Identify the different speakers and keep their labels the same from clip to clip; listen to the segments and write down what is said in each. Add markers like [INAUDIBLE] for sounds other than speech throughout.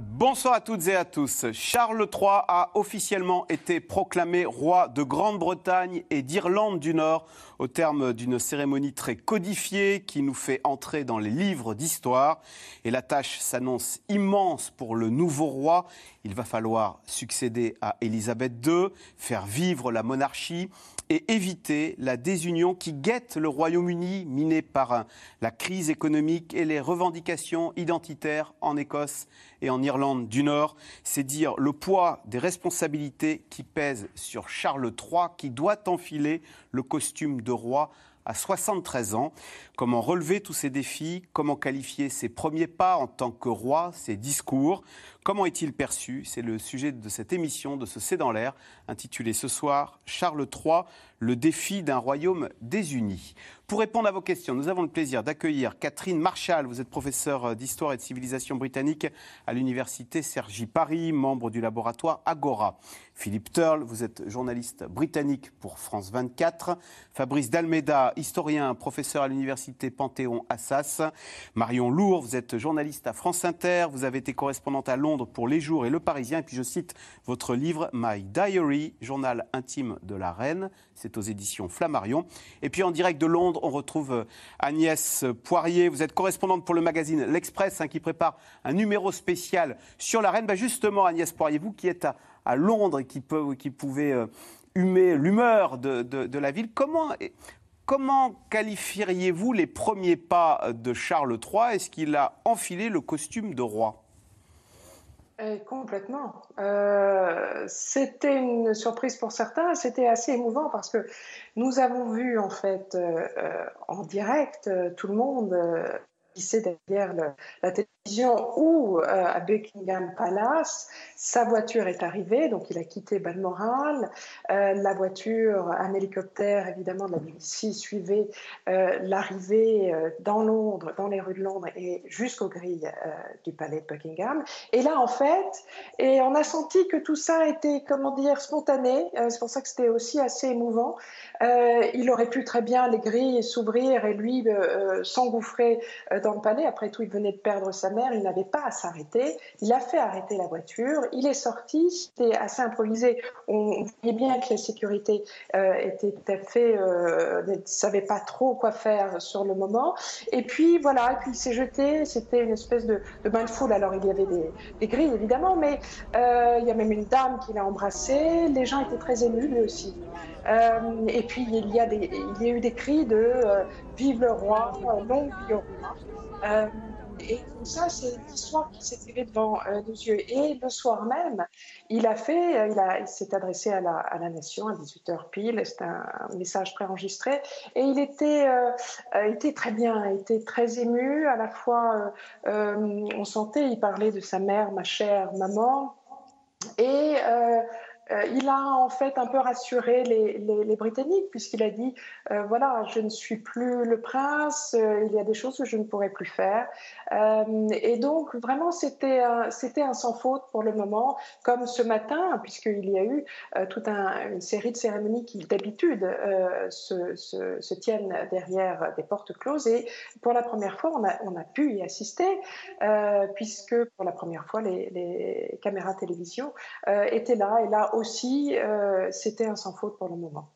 Speaker 1: Bonsoir à toutes et à tous. Charles III a officiellement été proclamé roi de Grande-Bretagne et d'Irlande du Nord au terme d'une cérémonie très codifiée qui nous fait entrer dans les livres d'histoire. Et la tâche s'annonce immense pour le nouveau roi. Il va falloir succéder à Élisabeth II, faire vivre la monarchie et éviter la désunion qui guette le Royaume-Uni, miné par la crise économique et les revendications identitaires en Écosse et en Irlande du Nord. C'est dire le poids des responsabilités qui pèsent sur Charles III, qui doit enfiler le costume de roi à 73 ans. Comment relever tous ces défis? Comment qualifier ses premiers pas en tant que roi, ses discours? Comment est-il perçu? C'est le sujet de cette émission, de ce C'est dans l'air, intitulé ce soir Charles III, le défi d'un royaume désuni. Pour répondre à vos questions, nous avons le plaisir d'accueillir Catherine Marshall. Vous êtes professeure d'histoire et de civilisation britannique à l'université Sergi Paris, membre du laboratoire Agora. Philippe Turle, vous êtes journaliste britannique pour France 24. Fabrice Dalmeda, historien, professeur à l'université Panthéon-Assas. Marion Lourd, vous êtes journaliste à France Inter. Vous avez été correspondante à Londres pour Les Jours et Le Parisien. Et puis je cite votre livre My Diary, journal intime de la reine. C'est aux éditions Flammarion. Et puis en direct de Londres, on retrouve euh, Agnès Poirier. Vous êtes correspondante pour le magazine L'Express hein, qui prépare un numéro spécial sur la reine. Bah, justement, Agnès Poirier, vous qui êtes à, Londres et qui, peut, qui pouvez euh, humer l'humeur de, la ville, comment, comment qualifieriez-vous les premiers pas de Charles III Est-ce qu'il a enfilé le costume de roi?
Speaker 2: Eh, complètement. Euh, c'était une surprise pour certains, c'était assez émouvant parce que nous avons vu en fait euh, euh, en direct tout le monde qui derrière la télévision ou à Buckingham Palace sa voiture est arrivée, donc il a quitté Balmoral. Euh, la voiture, un hélicoptère évidemment de la BBC suivait euh, l'arrivée euh, dans Londres, dans les rues de Londres et jusqu'aux grilles du palais de Buckingham. Et là, en fait, et on a senti que tout ça était, comment dire, spontané. C'est pour ça que c'était aussi assez émouvant. il aurait pu très bien les grilles s'ouvrir et lui s'engouffrer dans le palais. Après tout, il venait de perdre sa il n'avait pas à s'arrêter. Il a fait arrêter la voiture il est sorti, c'était assez improvisé. On voyait bien que la sécurité euh, était fait, euh, ne savait pas trop quoi faire sur le moment. Et puis voilà, puis il s'est jeté. C'était une espèce de, bain de foule. Alors il y avait des, grilles évidemment, mais euh, il y a même une dame qui l'a embrassé. Les gens étaient très émus lui aussi. et puis il y a des, eu des cris de Vive le roi, longue vie au roi. Et tout ça, c'est une histoire qui s'est tirée devant euh, nos yeux. Et le soir même, il a fait, euh, il, il s'est adressé à la, à la, nation à 18h pile. C'était un, message préenregistré. Et il était, euh, était très bien, il était très ému. À la fois, on sentait, il parlait de sa mère, ma chère maman. Et euh, il a en fait un peu rassuré les, Britanniques puisqu'il a dit euh, voilà, je ne suis plus le prince, euh, il y a des choses que je ne pourrai plus faire. et donc vraiment c'était c'était un sans faute pour le moment, comme ce matin puisqu'il y a eu toute une série de cérémonies qui d'habitude se, se, tiennent derrière des portes closes et pour la première fois on a, on a pu y assister puisque pour la première fois les, les caméras télévision étaient là et là aussi, euh, c'était un sans faute pour le moment.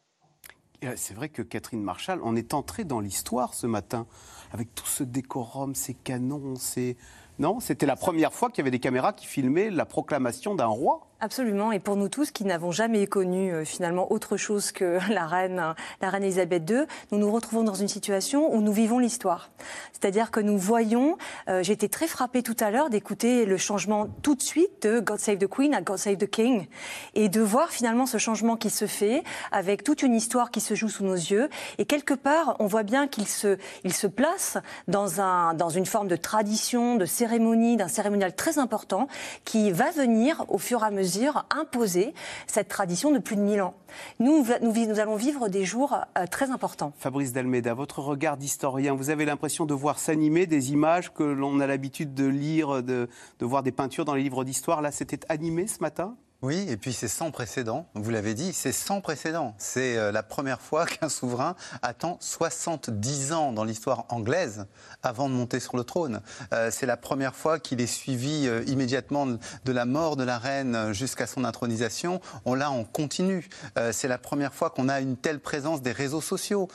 Speaker 1: Euh, c'est vrai que Catherine Marshall, on est entré dans l'histoire ce matin, avec tout ce décorum, ces canons, ces... Non, c'était la première fois qu'il y avait des caméras qui filmaient la proclamation d'un roi.
Speaker 3: Absolument, et pour nous tous qui n'avons jamais connu euh, finalement autre chose que [LAUGHS] la reine, la reine Elisabeth II, nous nous retrouvons dans une situation où nous vivons l'histoire. C'est-à-dire que nous voyons, euh, été très frappée tout à l'heure d'écouter le changement tout de suite de God Save the Queen à God Save the King, et de voir finalement ce changement qui se fait avec toute une histoire qui se joue sous nos yeux, et quelque part on voit bien qu'il se, il se place dans, un, dans une forme de tradition, de cérémonie, d'un cérémonial très important qui va venir au fur et à mesure imposer cette tradition de plus de 1000 ans. Nous, nous, allons vivre des jours euh, très importants.
Speaker 1: Fabrice Dalmeda, votre regard d'historien, vous avez l'impression de voir s'animer des images que l'on a l'habitude de lire, de, de voir des peintures dans les livres d'histoire. Là, c'était animé ce matin?
Speaker 4: Oui, et puis c'est sans précédent. Vous l'avez dit, c'est sans précédent. C'est euh, la première fois [LAUGHS] qu'un souverain attend 70 ans dans l'histoire anglaise avant de monter sur le trône. Euh, c'est la première fois qu'il est suivi euh, immédiatement de la mort de la reine jusqu'à son intronisation. On l'a en continu. c'est la première fois qu'on a une telle présence des réseaux sociaux.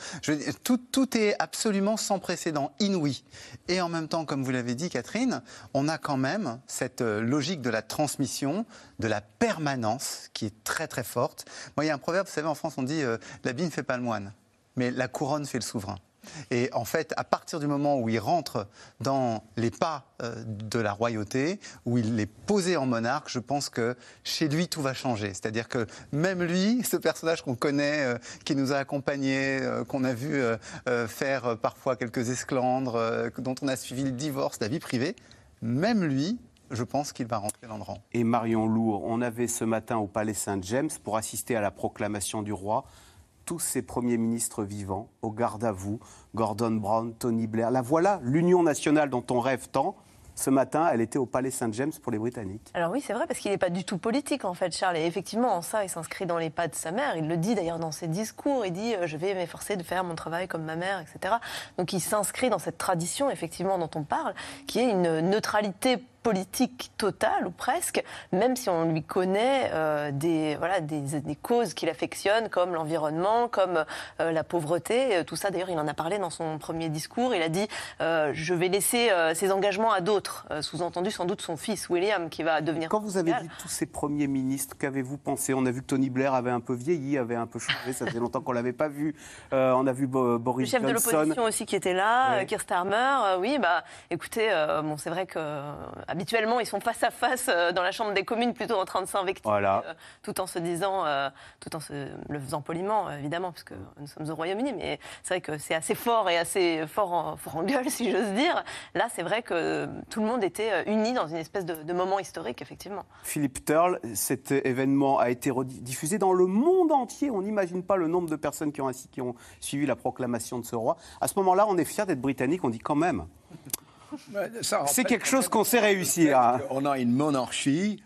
Speaker 4: tout, tout est absolument sans précédent, inouï. Et en même temps, comme vous l'avez dit, Catherine, on a quand même cette logique de la transmission, de la permanence qui est très très forte. Moi, il y a un proverbe, vous savez, en France, on dit euh, l'habit ne fait pas le moine, mais la couronne fait le souverain. Et en fait, à partir du moment où il rentre dans les pas euh, de la royauté, où il est posé en monarque, je pense que chez lui, tout va changer. C'est-à-dire que même lui, ce personnage qu'on connaît, euh, qui nous a accompagnés, qu'on a vu faire parfois quelques esclandres, dont on a suivi le divorce, la vie privée, même lui, je pense qu'il va rentrer dans le rang.
Speaker 1: Et Marion Lourd, on avait ce matin au Palais Saint-James pour assister à la proclamation du roi tous ces premiers ministres vivants, au garde à vous, Gordon Brown, Tony Blair. La voilà, l'union nationale dont on rêve tant. Ce matin, elle était au Palais Saint-James pour les Britanniques.
Speaker 5: Alors oui, c'est vrai, parce qu'il n'est pas du tout politique, en fait, Charles. Et effectivement, en ça, il s'inscrit dans les pas de sa mère. Il le dit d'ailleurs dans ses discours. Il dit euh, Je vais m'efforcer de faire mon travail comme ma mère, etc. Donc il s'inscrit dans cette tradition, effectivement, dont on parle, qui est une neutralité politique totale ou presque, même si on lui connaît euh, des, voilà, des, des causes qu'il affectionne, comme l'environnement, comme euh, la pauvreté. Euh, tout ça, d'ailleurs, il en a parlé dans son premier discours. Il a dit Je vais laisser ses engagements à d'autres. Sous-entendu, sans doute, son fils, William, qui va devenir.
Speaker 1: Quand vous avez dit tous ces premiers ministres, qu'avez-vous pensé? On a vu que Tony Blair avait un peu vieilli, avait un peu changé. Ça faisait longtemps qu'on l'avait pas vu. on a vu Boris
Speaker 5: Johnson. Le chef
Speaker 1: de
Speaker 5: l'opposition aussi qui était là, Keir Starmer. oui, bah, écoutez, bon, c'est vrai que habituellement, ils sont face à face euh, dans la Chambre des communes, plutôt en train de s'invecter, euh, tout en se disant, euh, tout en se, le faisant poliment, évidemment, puisque nous sommes au Royaume-Uni, mais c'est vrai que c'est assez fort et assez fort en, fort en gueule, [LAUGHS] si j'ose dire. Là, c'est vrai que tout le monde était uni dans une espèce de, moment historique, effectivement.
Speaker 1: Philippe Turle, cet événement a été diffusé dans le monde entier. On n'imagine pas le nombre de personnes qui ont, qui ont suivi la proclamation de ce roi. À ce moment-là, on est fier d'être britannique, on dit quand même. C'est quelque chose qu'on sait réussir.
Speaker 6: On a une monarchie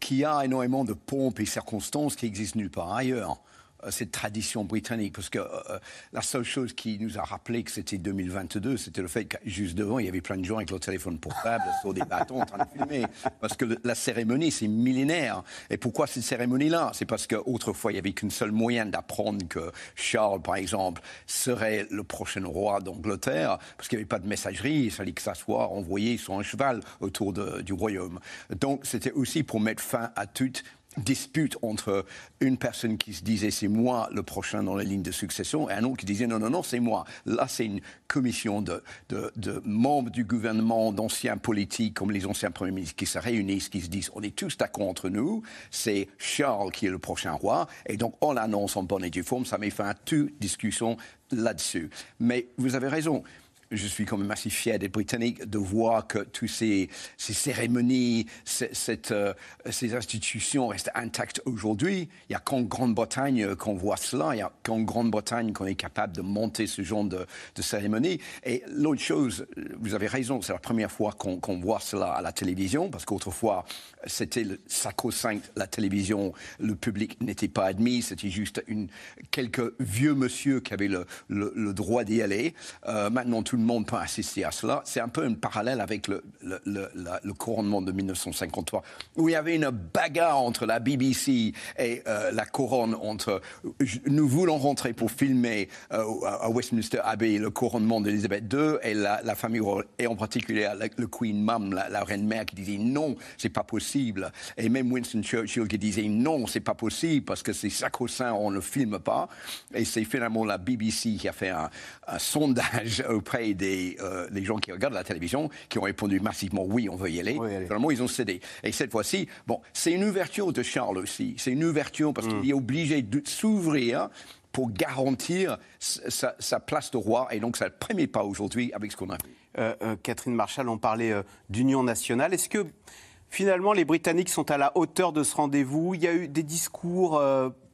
Speaker 6: qui a énormément de pompes et circonstances qui existent nulle part ailleurs. Euh, cette tradition britannique. Parce que euh, euh, la seule chose qui nous a rappelé que c'était 2022, c'était le fait que juste devant, il y avait plein de gens avec leur téléphone portable sur des bâtons en train de filmer. Parce que la cérémonie, c'est millénaire. Et pourquoi cette cérémonie-là? C'est parce qu'autrefois, il n'y avait qu'une seule moyen d'apprendre que Charles, par exemple, serait le prochain roi d'Angleterre, parce qu'il n'y avait pas de messagerie, il fallait que ça soit envoyé sur un cheval autour du royaume. Donc, c'était aussi pour mettre fin à toute dispute entre une personne qui se disait c'est moi le prochain dans la ligne de succession et un autre qui disait non, non, non, c'est moi. Là, c'est une commission de, de, membres du gouvernement, d'anciens politiques comme les anciens premiers ministres qui se réunissent, qui se disent on est tous d'accord entre nous, c'est Charles qui est le prochain roi et donc on l'annonce en bonne et due forme, ça met fin à toute discussion là-dessus. Mais vous avez raison je suis quand même assez fier d'être britannique, de voir que toutes ces, cérémonies, cette, euh, ces institutions restent intactes aujourd'hui. Il n'y a qu'en Grande-Bretagne qu'on voit cela, il n'y a qu'en Grande-Bretagne qu'on est capable de monter ce genre de, cérémonie. Et l'autre chose, vous avez raison, c'est la première fois qu'on voit cela à la télévision, parce qu'autrefois, c'était sacro-saint, la télévision, le public n'était pas admis, c'était juste quelques vieux monsieur qui avaient le, le, droit d'y aller. Euh, maintenant, tout le monde peut assister à cela. C'est un peu un parallèle avec le, le, couronnement de 1953, où il y avait une bagarre entre la BBC et euh, la couronne, entre nous voulons rentrer pour filmer euh, à Westminster Abbey le couronnement d'Elisabeth II et la, famille royale, et en particulier le Queen Mum, la, reine mère, qui disait non, c'est pas possible. Et même Winston Churchill qui disait non, c'est pas possible parce que c'est sacro-saint, on ne filme pas. Et c'est finalement la BBC qui a fait un sondage auprès des, euh, gens qui regardent la télévision qui ont répondu massivement oui, on veut y aller. Finalement, ils ont cédé. Et cette fois-ci, bon, c'est une ouverture de Charles aussi. C'est une ouverture parce qu'il mm. est obligé de s'ouvrir pour garantir sa, sa place de roi. Et donc, ça ne permet pas aujourd'hui avec ce qu'on a vu.
Speaker 1: Euh, euh, Catherine Marshall, on parlait euh, d'union nationale. Est-ce que finalement les Britanniques sont à la hauteur de ce rendez-vous? Il y a eu des discours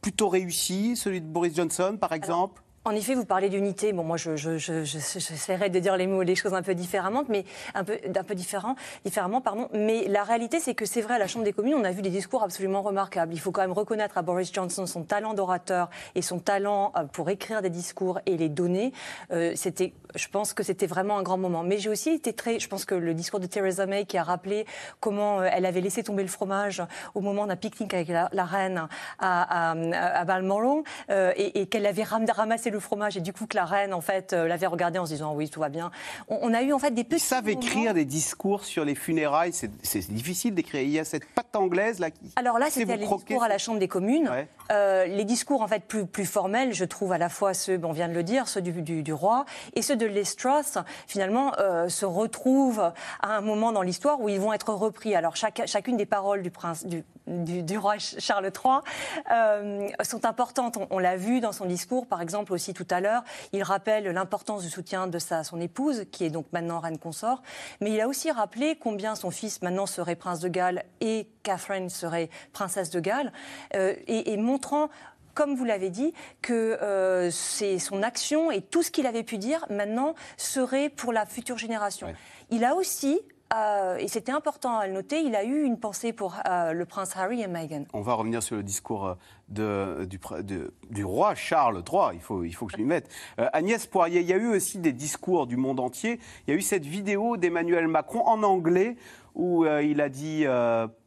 Speaker 1: plutôt réussis, celui de Boris Johnson par exemple?
Speaker 3: En effet, vous parlez d'unité. Bon, moi, j'essaierai je, je, de dire les mots, les choses un peu différemment, mais un peu, un peu différent, différemment, pardon. Mais la réalité, c'est que c'est vrai, à la Chambre des communes, on a vu des discours absolument remarquables. Il faut quand même reconnaître à Boris Johnson son talent d'orateur et son talent euh, pour écrire des discours et les donner. Euh, c'était, je pense que c'était vraiment un grand moment. Mais j'ai aussi été très, je pense que le discours de Theresa May qui a rappelé comment euh, elle avait laissé tomber le fromage au moment d'un pique-nique avec la, reine à, à, à Balmoral et, et qu'elle avait ramassé le fromage et du coup que la reine en fait euh, l'avait regardé en se disant oui tout va bien. On, a eu en fait des petits. Ils
Speaker 1: savent écrire des discours sur les funérailles. C'est difficile d'écrire. Il y a cette patte anglaise là qui.
Speaker 3: Alors là c'était les discours à la Chambre des communes. Euh, les discours en fait plus, plus formels, je trouve à la fois ceux, bon, on vient de le dire, ceux du, du, roi et ceux de Truss, finalement euh, se retrouvent à un moment dans l'histoire où ils vont être repris. Alors chaque, chacune des paroles du prince du, du, roi Charles III sont importantes. On, on l'a vu dans son discours, par exemple aussi tout à l'heure. Il rappelle l'importance du soutien de sa, son épouse, qui est donc maintenant reine consort. Mais il a aussi rappelé combien son fils maintenant serait prince de Galles et Catherine serait princesse de Galles, euh, et, montrant comme vous l'avez dit, que euh, c'est son action et tout ce qu'il avait pu dire maintenant serait pour la future génération. Il a aussi euh, et c'était important à le noter, il a eu une pensée pour euh, le prince Harry et Meghan.
Speaker 1: On va revenir sur le discours euh, du, roi Charles III, il faut, il faut que je m'y mette. Agnès Poirier, il y a eu aussi des discours du monde entier. Il y a eu cette vidéo d'Emmanuel Macron en anglais où il a dit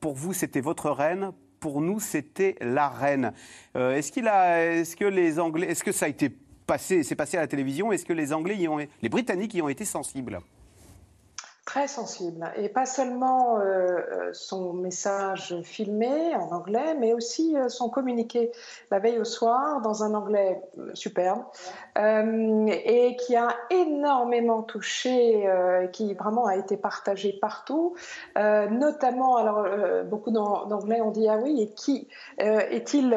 Speaker 1: Pour vous, c'était votre reine, pour nous, c'était la reine. est-ce, que les Anglais, est-ce que ça a été passé, c'est passé à la télévision Est-ce que les Anglais les Britanniques y ont été sensibles?
Speaker 2: Très sensible. Et pas seulement euh, euh, son message filmé en anglais, mais aussi euh, son communiqué la veille au soir dans un anglais superbe et qui a énormément touché, qui vraiment a été partagé partout. notamment, alors beaucoup d'anglais ont dit ah oui, et qui est-il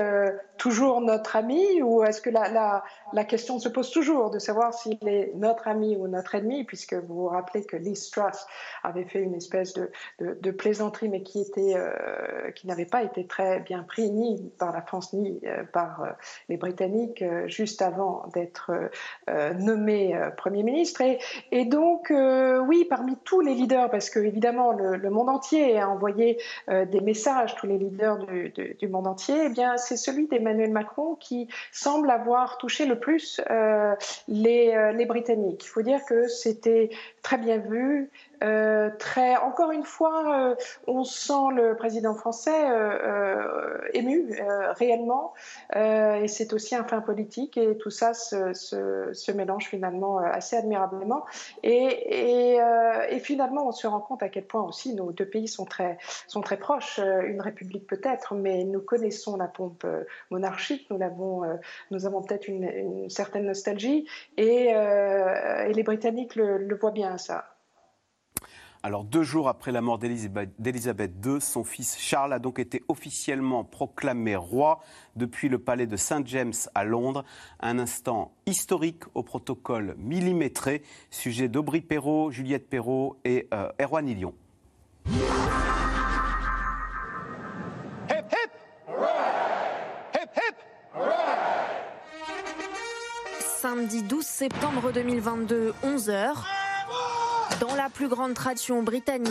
Speaker 2: toujours notre ami ou est-ce que la, la, la, question se pose toujours de savoir s'il est notre ami ou notre ennemi, puisque vous vous rappelez que Liz Truss avait fait une espèce de, plaisanterie, mais euh, qui n'avait pas été très bien pris ni par la France ni euh, par euh, les Britanniques juste avant d'être nommé Premier ministre. Et, donc, oui, parmi tous les leaders, parce que évidemment le, monde entier a envoyé des messages, tous les leaders du, monde entier, eh bien c'est celui des Emmanuel Macron qui semble avoir touché le plus les, Britanniques. Il faut dire que c'était très bien vu, euh, encore une fois, euh, on sent le président français euh, ému réellement, et c'est aussi un fin politique, et tout ça se, mélange finalement assez admirablement. Et, finalement, on se rend compte à quel point aussi nos deux pays sont très, proches, une république peut-être, mais nous connaissons la pompe monarchique, nous, avons peut-être une, certaine nostalgie, et, et les Britanniques le, le voient bien, ça.
Speaker 1: Alors, deux jours après la mort d'Élisabeth II, son fils Charles a donc été officiellement proclamé roi depuis le palais de Saint James à Londres. Un instant historique au protocole millimétré. Sujet d'Aubry Perrault, Juliette Perrault et euh, Erwan Ilion.
Speaker 7: Samedi 12 septembre 2022, 11h. Dans la plus grande tradition britannique,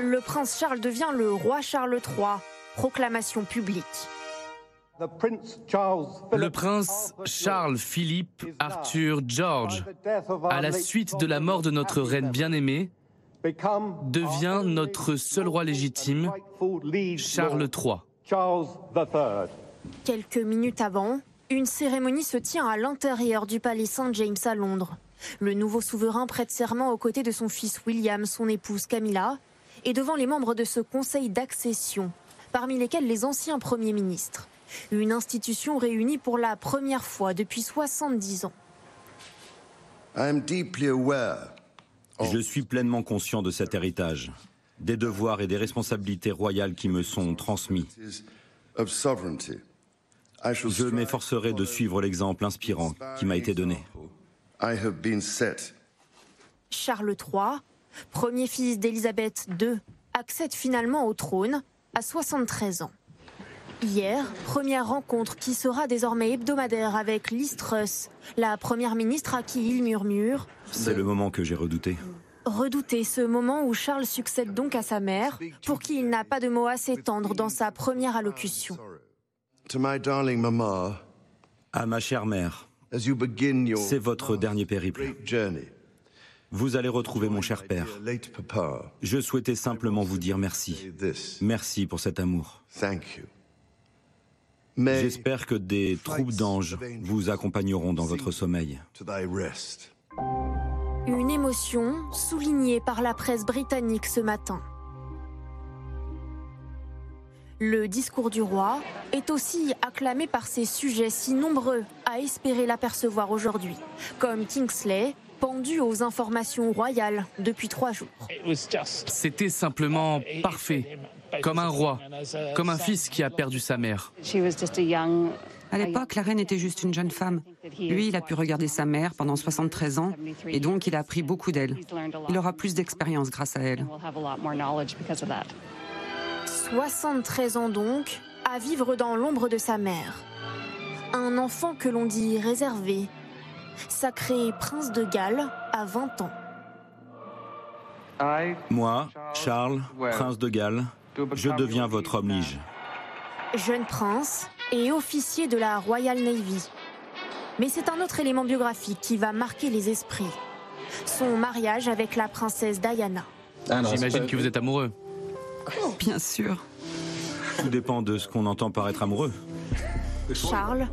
Speaker 7: le prince Charles devient le roi Charles III. Proclamation publique.
Speaker 8: Le prince Charles Philippe Arthur George, à la suite de la mort de notre reine bien-aimée, devient notre seul roi légitime, Charles III.
Speaker 7: Quelques minutes avant, une cérémonie se tient à l'intérieur du palais Saint James à Londres. Le nouveau souverain prête serment aux côtés de son fils William, son épouse Camilla, et devant les membres de ce conseil d'accession, parmi lesquels les anciens premiers ministres. Une institution réunie pour la première fois depuis 70 ans.
Speaker 9: Je suis pleinement conscient de cet héritage, des devoirs et des responsabilités royales qui me sont transmis. Je m'efforcerai de suivre l'exemple inspirant qui m'a été donné.
Speaker 7: Charles III, premier fils d'Élisabeth II, accède finalement au trône à 73 ans. Hier, première rencontre qui sera désormais hebdomadaire avec Liz Truss, la première ministre à qui il murmure.
Speaker 9: C'est le moment que j'ai redouté.
Speaker 7: Redouter ce moment où Charles succède donc à sa mère, pour qui il n'a pas de mots assez tendres dans sa première allocution.
Speaker 9: À ma chère mère, c'est votre dernier périple. Vous allez retrouver mon cher père. Je souhaitais simplement vous dire merci. Merci pour cet amour. J'espère que des troupes d'anges vous accompagneront dans votre sommeil.
Speaker 7: Une émotion soulignée par la presse britannique ce matin. Le discours du roi est aussi acclamé par ses sujets si nombreux à espérer l'apercevoir aujourd'hui, comme Kingsley, pendu aux informations royales depuis trois jours.
Speaker 8: C'était simplement parfait, comme un roi, comme un fils qui a perdu sa mère.
Speaker 10: À l'époque, la reine était juste une jeune femme. Lui, il a pu regarder sa mère pendant 73 ans et donc il a appris beaucoup d'elle. Il aura plus d'expérience grâce à elle.
Speaker 7: 73 ans donc, à vivre dans l'ombre de sa mère. Un enfant que l'on dit réservé, sacré prince de Galles à 20 ans.
Speaker 9: Moi, Charles, prince de Galles, je deviens votre homme lige.
Speaker 7: Jeune prince et officier de la Royal Navy. Mais c'est un autre élément biographique qui va marquer les esprits. Son mariage avec la princesse Diana.
Speaker 8: J'imagine que vous êtes amoureux.
Speaker 10: Bien sûr.
Speaker 9: Tout dépend de ce qu'on entend par être amoureux.
Speaker 7: Charles,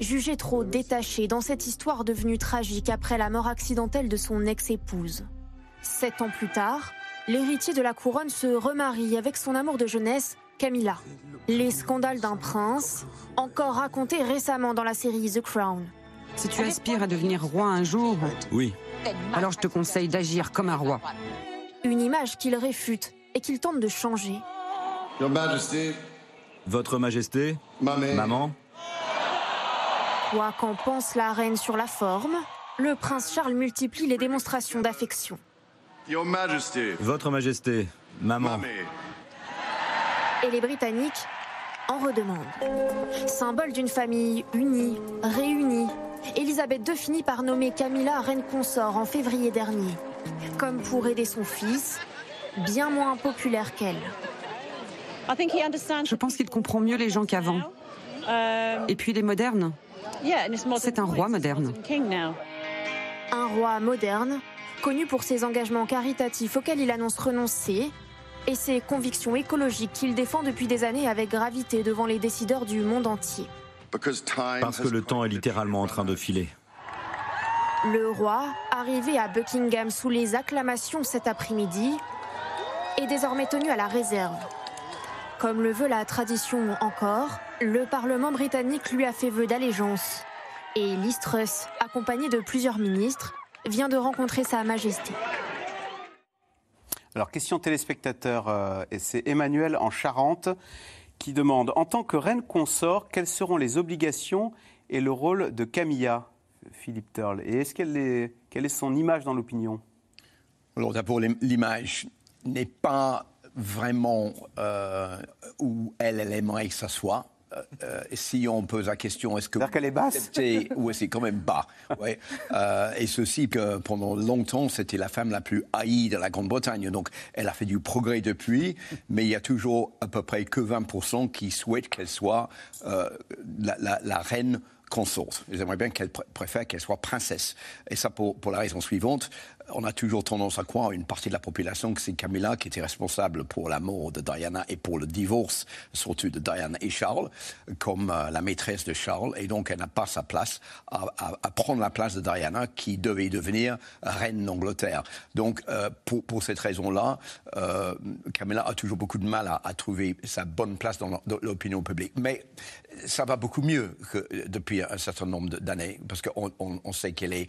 Speaker 7: jugé trop détaché dans cette histoire devenue tragique après la mort accidentelle de son ex-épouse. Sept ans plus tard, l'héritier de la couronne se remarie avec son amour de jeunesse, Camilla. Les scandales d'un prince, encore racontés récemment dans la série The Crown.
Speaker 10: Si tu aspires à devenir roi un jour,
Speaker 9: Oui,
Speaker 10: alors je te conseille d'agir comme un roi.
Speaker 7: Une image qu'il réfute et qu'il tente de changer.
Speaker 9: votre majesté, maman,
Speaker 7: Quoi qu'en pense la reine sur la forme, le prince Charles multiplie les démonstrations d'affection.
Speaker 9: votre majesté, maman.
Speaker 7: Et les Britanniques en redemandent. Symbole d'une famille unie, réunie, Elisabeth II finit par nommer Camilla reine consort en février dernier. Comme pour aider son fils, bien moins populaire qu'elle.
Speaker 10: Je pense qu'il comprend mieux les gens qu'avant. Et puis il est moderne. C'est un roi moderne.
Speaker 7: Un roi moderne, connu pour ses engagements caritatifs auxquels il annonce renoncer et ses convictions écologiques qu'il défend depuis des années avec gravité devant les décideurs du monde entier.
Speaker 9: Parce que le temps est littéralement en train de filer.
Speaker 7: Le roi, arrivé à Buckingham sous les acclamations cet après-midi, est désormais tenu à la réserve. Comme le veut la tradition encore, le Parlement britannique lui a fait vœu d'allégeance. Et Liz Truss, accompagnée de plusieurs ministres, vient de rencontrer Sa Majesté.
Speaker 1: Alors, question téléspectateur, euh, et c'est Emmanuel en Charente qui demande En tant que reine consort, quelles seront les obligations et le rôle de Camilla, Philippe Turle Et est-ce qu'elle est, quelle est son image dans l'opinion?
Speaker 6: Alors d'abord, l'im- l'image n'est pas vraiment euh, où elle, elle aimerait que ça soit. Euh, euh, si on pose la question, est-ce que...
Speaker 1: Qu'elle est basse
Speaker 6: Oui, c'est quand même bas. ouais. Euh, et ceci que pendant longtemps, c'était la femme la plus haïe de la Grande-Bretagne. Donc, elle a fait du progrès depuis, mais il y a toujours à peu près que 20% qui souhaitent qu'elle soit euh, la, la- la reine consorte. Ils aimeraient bien qu'elle pr- préfère qu'elle soit princesse. Et ça pour, pour la raison suivante. On a toujours tendance à croire, une partie de la population, que c'est Camilla qui était responsable pour la mort de Diana et pour le divorce, surtout de Diana et Charles, comme euh, la maîtresse de Charles. Et donc, elle n'a pas sa place à, prendre la place de Diana, qui devait devenir reine d'Angleterre. Donc, euh, pour, cette raison-là, euh, Camilla a toujours beaucoup de mal à, trouver sa bonne place dans l'o- dans l'opinion publique. Mais ça va beaucoup mieux depuis un certain nombre d'années, parce qu'on on, sait qu'elle est,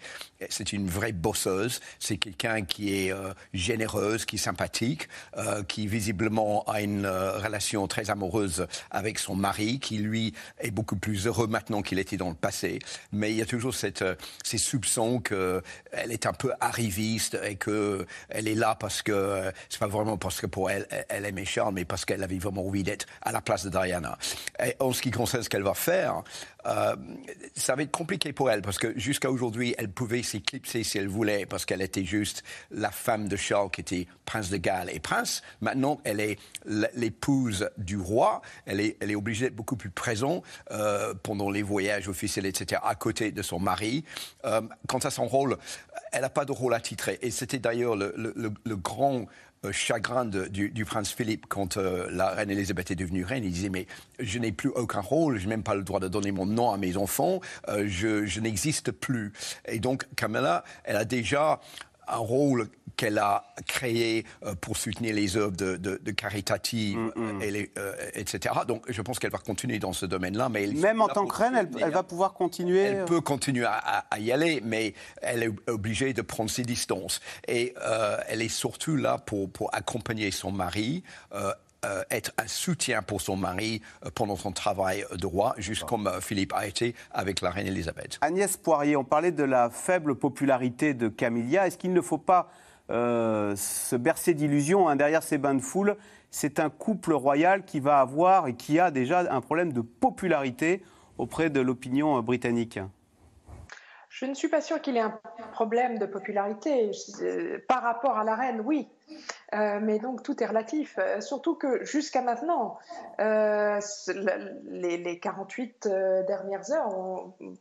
Speaker 6: c'est une vraie bosseuse. C'est quelqu'un qui est euh, généreuse, qui est sympathique, euh, qui visiblement a une euh, relation très amoureuse avec son mari, qui lui est beaucoup plus heureux maintenant qu'il était dans le passé. Mais il y a toujours cette, ces soupçons qu'elle est un peu arriviste et qu'elle est là parce que c'est pas vraiment parce que pour elle, elle est méchante, mais parce qu'elle avait vraiment envie d'être à la place de Diana. Et en ce qui concerne ce qu'elle va faire, euh, ça va être compliqué pour elle parce que jusqu'à aujourd'hui, elle pouvait s'éclipser si elle voulait parce qu'elle était juste la femme de Charles qui était prince de Galles et prince. Maintenant, elle est l'épouse du roi. Elle est, obligée d'être beaucoup plus présente euh, pendant les voyages officiels, etc., à côté de son mari. Euh, quant à son rôle, elle n'a pas de rôle attitré. Et c'était d'ailleurs le, le, le, grand euh, chagrin du, prince Philippe quand euh, la reine Elisabeth est devenue reine. Il disait mais je n'ai plus aucun rôle, je n'ai même pas le droit de donner mon nom à mes enfants, euh, je, je n'existe plus. Et donc Camilla, elle a déjà un rôle qu'elle a créé euh, pour soutenir les œuvres de, de, caritatives, mm, mm. Euh, etc. Donc je pense qu'elle va continuer dans ce domaine-là.
Speaker 1: Mais Même en tant que reine, elle, va pouvoir continuer
Speaker 6: Elle peut continuer à, y aller, mais elle est obligée de prendre ses distances. Et euh, elle est surtout là pour, pour accompagner son mari. Euh, être un soutien pour son mari euh, pendant son travail de roi, juste comme euh, Philippe a été avec la reine Elisabeth.
Speaker 1: Agnès Poirier, on parlait de la faible popularité de Camilla. Est-ce qu'il ne faut pas se bercer d'illusions hein, derrière ces bains de foule? C'est un couple royal qui va avoir et qui a déjà un problème de popularité auprès de l'opinion britannique.
Speaker 2: Je ne suis pas sûre qu'il ait un problème de popularité. Par rapport à la reine, oui. Euh, mais donc tout est relatif. Euh, surtout que jusqu'à maintenant, euh, les, 48 dernières heures,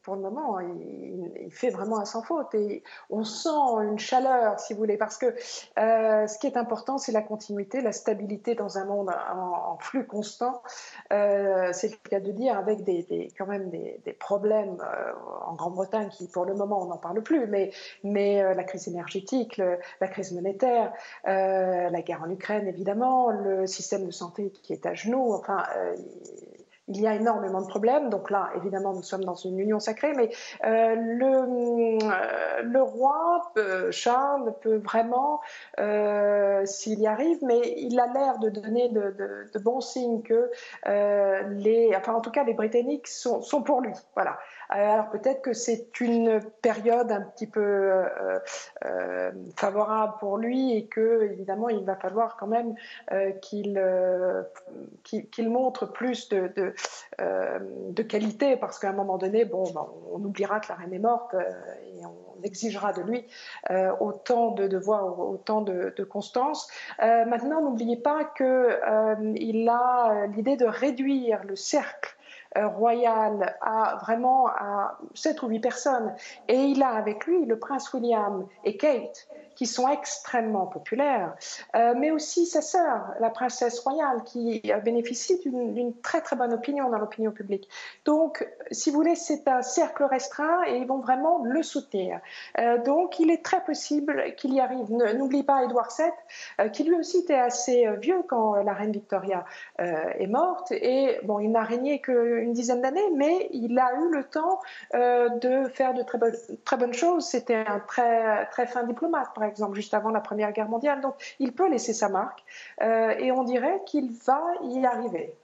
Speaker 2: pour le moment, il, fait vraiment un sans faute. Et on sent une chaleur, si vous voulez, parce que ce qui est important, c'est la continuité, la stabilité dans un monde en, flux constant. c'est le cas de dire, avec des, quand même des, problèmes en Grande-Bretagne qui, pour le moment, on n'en parle plus, mais, la crise énergétique, la crise monétaire. La guerre en Ukraine, évidemment, le système de santé qui est à genoux. Enfin, euh, il y a énormément de problèmes. Donc là, évidemment, nous sommes dans une union sacrée, mais euh, le, le, roi Charles peut vraiment, s'il y arrive, mais il a l'air de donner de, bons signes que les, enfin en tout cas, les Britanniques sont, sont pour lui. Voilà. Alors peut-être que c'est une période un petit peu euh, euh, favorable pour lui et que évidemment il va falloir quand même euh, qu'il qu'il montre plus de, de, qualité parce qu'à un moment donné, bon, ben, on oubliera que la reine est morte et on exigera de lui autant de devoirs, autant de, de constance. maintenant, n'oubliez pas qu'il a l'idée de réduire le cercle euh, royal à vraiment à 7 ou 8 personnes. Et il a avec lui le prince William et Kate, qui sont extrêmement populaires, euh, mais aussi sa sœur, la princesse royale, qui bénéficie d'une très très bonne opinion dans l'opinion publique. Donc, si vous voulez, c'est un cercle restreint et ils vont vraiment le soutenir. Euh, donc, il est très possible qu'il y arrive. N'oublie pas Édouard VII, euh, qui lui aussi était assez vieux quand la reine Victoria est morte. Et bon, il n'a régné qu'une dizaine d'années, mais il a eu le temps de faire de très, bonnes, choses. C'était un très, très fin diplomate, par exemple, juste avant la Première Guerre mondiale. Donc, il peut laisser sa marque euh, et on dirait qu'il va y arriver.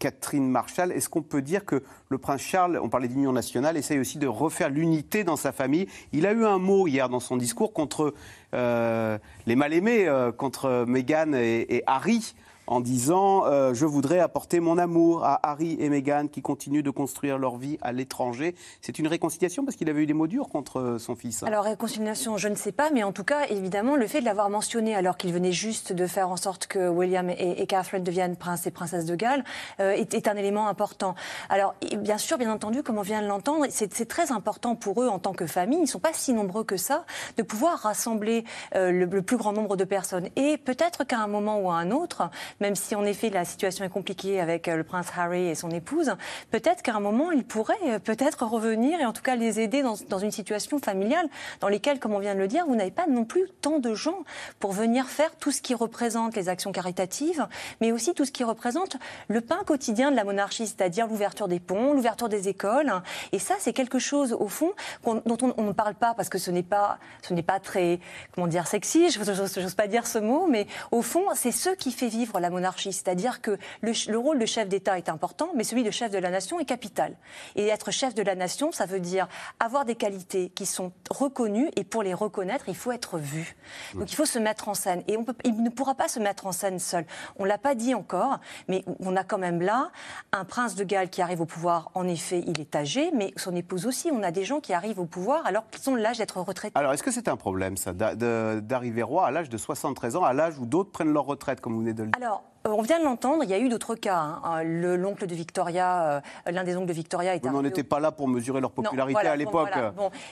Speaker 1: Catherine Marshall, est-ce qu'on peut dire que le prince Charles, on parlait d'union nationale, essaye aussi de refaire l'unité dans sa famille? Il a eu un mot hier dans son discours contre euh, les mal-aimés, euh, contre Meghan et Harry en disant euh, Je voudrais apporter mon amour à Harry et Meghan qui continuent de construire leur vie à l'étranger. C'est une réconciliation parce qu'il avait eu des mots durs contre euh, son fils.
Speaker 3: Alors, réconciliation, je ne sais pas, mais en tout cas, évidemment, le fait de l'avoir mentionné alors qu'il venait juste de faire en sorte que William et, Catherine deviennent prince et princesse de Galles euh, est, un élément important. Alors, bien sûr, bien entendu, comme on vient de l'entendre, c'est très important pour eux en tant que famille, ils ne sont pas si nombreux que ça, de pouvoir rassembler le, le plus grand nombre de personnes. Et peut-être qu'à un moment ou à un autre, même si en effet la situation est compliquée avec le prince Harry et son épouse, peut-être qu'à un moment, il pourrait peut-être revenir et en tout cas les aider dans, une situation familiale dans lesquelles, comme on vient de le dire, vous n'avez pas non plus tant de gens pour venir faire tout ce qui représente les actions caritatives, mais aussi tout ce qui représente le pain quotidien de la monarchie, c'est-à-dire l'ouverture des ponts, l'ouverture des écoles. Et ça, c'est quelque chose, au fond, dont on, ne parle pas parce que ce n'est pas, ce n'est pas très, comment dire, sexy, je n'ose pas dire ce mot, mais au fond, c'est ce qui fait vivre la monarchie. C'est-à-dire que le, le rôle de chef d'État est important, mais celui de chef de la nation est capital. Et être chef de la nation, ça veut dire avoir des qualités qui sont reconnues, et pour les reconnaître, il faut être vu. Donc il faut se mettre en scène. Et on peut, il ne pourra pas se mettre en scène seul. On ne l'a pas dit encore, mais on a quand même là un prince de Galles qui arrive au pouvoir. En effet, il est âgé, mais son épouse aussi. On a des gens qui arrivent au pouvoir alors qu'ils ont l'âge d'être retraités.
Speaker 1: Alors est-ce que c'est un problème, ça, d'arriver roi à l'âge de 73 ans, à l'âge où d'autres prennent leur retraite, comme vous venez de le dire?
Speaker 3: On vient de l'entendre, il y a eu d'autres cas. Hein. Euh, l'oncle de Victoria, euh, l'un des oncles de Victoria est
Speaker 1: On n'était pas là pour mesurer leur popularité à l'époque.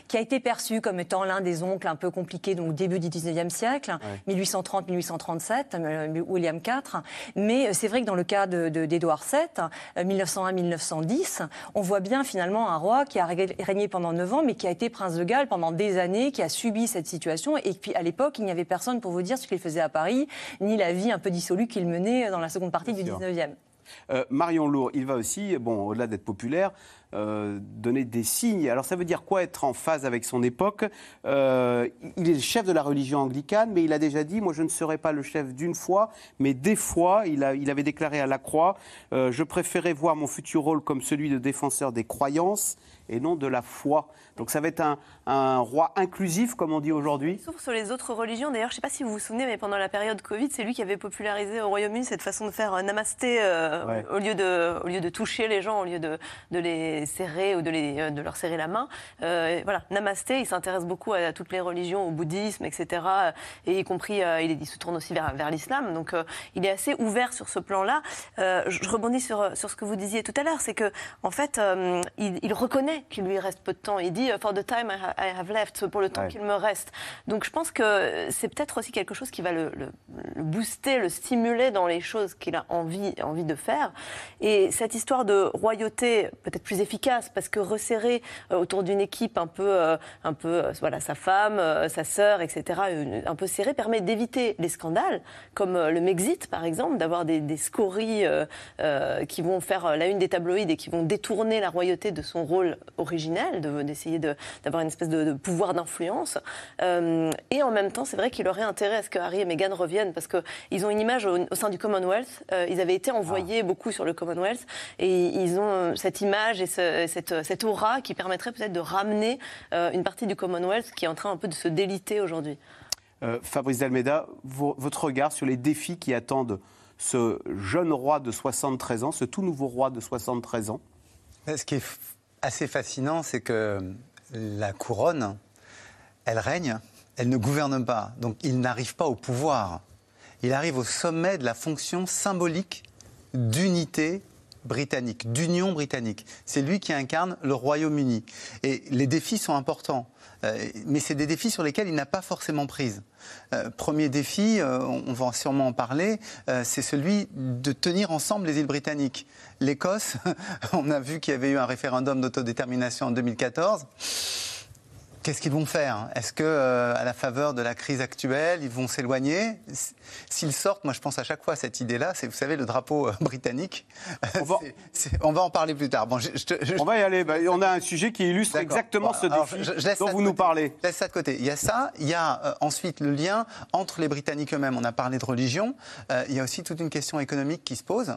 Speaker 3: qui a été perçu comme étant l'un des oncles un peu compliqués, donc au début du 19e siècle, 1830-1837, William IV. Mais c'est vrai que dans le cas d'Édouard de, VII, 1901-1910, on voit bien finalement un roi qui a régné pendant 9 ans, mais qui a été prince de Galles pendant des années, qui a subi cette situation. Et puis à l'époque, il n'y avait personne pour vous dire ce qu'il faisait à Paris, ni la vie un peu dissolue qu'il menait dans la seconde partie du 19e.
Speaker 1: Euh, Marion Lourd, il va aussi, bon, au-delà d'être populaire, euh, donner des signes. Alors ça veut dire quoi être en phase avec son époque? Euh, Il est le chef de la religion anglicane, mais il a déjà dit, moi je ne serai pas le chef d'une foi, mais des fois, il, a, il avait déclaré à la Croix, je préférais voir mon futur rôle comme celui de défenseur des croyances et non de la foi. Donc ça va être un, roi inclusif, comme on dit aujourd'hui.
Speaker 5: Sauf sur les autres religions. D'ailleurs, je ne sais pas si vous vous souvenez, mais pendant la période Covid, c'est lui qui avait popularisé au Royaume-Uni cette façon de faire namasté euh, au, lieu de, au lieu de toucher les gens, au lieu de, de les serrer ou de, les, euh, de leur serrer la main. Euh, voilà, namasté, il s'intéresse beaucoup à, toutes les religions, au bouddhisme, etc. Et y compris, il, se tourne aussi vers, vers l'islam. Donc il est assez ouvert sur ce plan-là. je rebondis sur, sur ce que vous disiez tout à l'heure, c'est que en fait, il, il reconnaît qu'il lui reste peu de temps. Il dit For the time I have left, pour le temps qu'il me reste. Donc je pense que c'est peut-être aussi quelque chose qui va le, booster, le stimuler dans les choses qu'il a envie, envie de faire. Et cette histoire de royauté peut-être plus efficace, parce que resserrer euh, autour d'une équipe un peu, euh, un peu euh, voilà, sa femme, sa sœur, etc., un peu serré, permet d'éviter les scandales, comme le Mexit par exemple, d'avoir des, des scories qui vont faire la une des tabloïds et qui vont détourner la royauté de son rôle originel, d'essayer d'avoir une espèce de, pouvoir d'influence. Euh, et en même temps, c'est vrai qu'il aurait intérêt à ce que Harry et Meghan reviennent parce qu'ils ont une image au, sein du Commonwealth. Euh, ils avaient été envoyés ah. beaucoup sur le Commonwealth et ils ont cette image et cette, cette, aura qui permettrait peut-être de ramener euh, une partie du Commonwealth qui est en train un peu de se déliter aujourd'hui.
Speaker 1: Fabrice Dalmeda, votre regard sur les défis qui attendent ce jeune roi de 73 ans, ce tout nouveau roi de 73 ans?
Speaker 4: Ce qui est assez fascinant, c'est que la couronne, elle règne, elle ne gouverne pas. Donc il n'arrive pas au pouvoir. Il arrive au sommet de la fonction symbolique d'unité britannique, d'union britannique. C'est lui qui incarne le Royaume-Uni. Et les défis sont importants. Euh, mais c'est des défis sur lesquels il n'a pas forcément prise. Euh, premier défi, euh, on, va sûrement en parler, c'est celui de tenir ensemble les îles britanniques. L'Écosse, [LAUGHS] on a vu qu'il y avait eu un référendum d'autodétermination en 2014. Qu'est-ce qu'ils vont faire? Est-ce que, à la faveur de la crise actuelle, ils vont s'éloigner? S'ils sortent, moi je pense à chaque fois à cette idée-là, c'est, vous savez, le drapeau britannique. [LAUGHS] On va, en parler plus tard.
Speaker 1: Bon, On va y aller. Bah, on a un sujet qui illustre exactement ce défi dont vous nous parlez.
Speaker 4: Je laisse ça de côté. Il y a ça. Il y a ensuite le lien entre les Britanniques eux-mêmes. On a parlé de religion. il y a aussi toute une question économique qui se pose.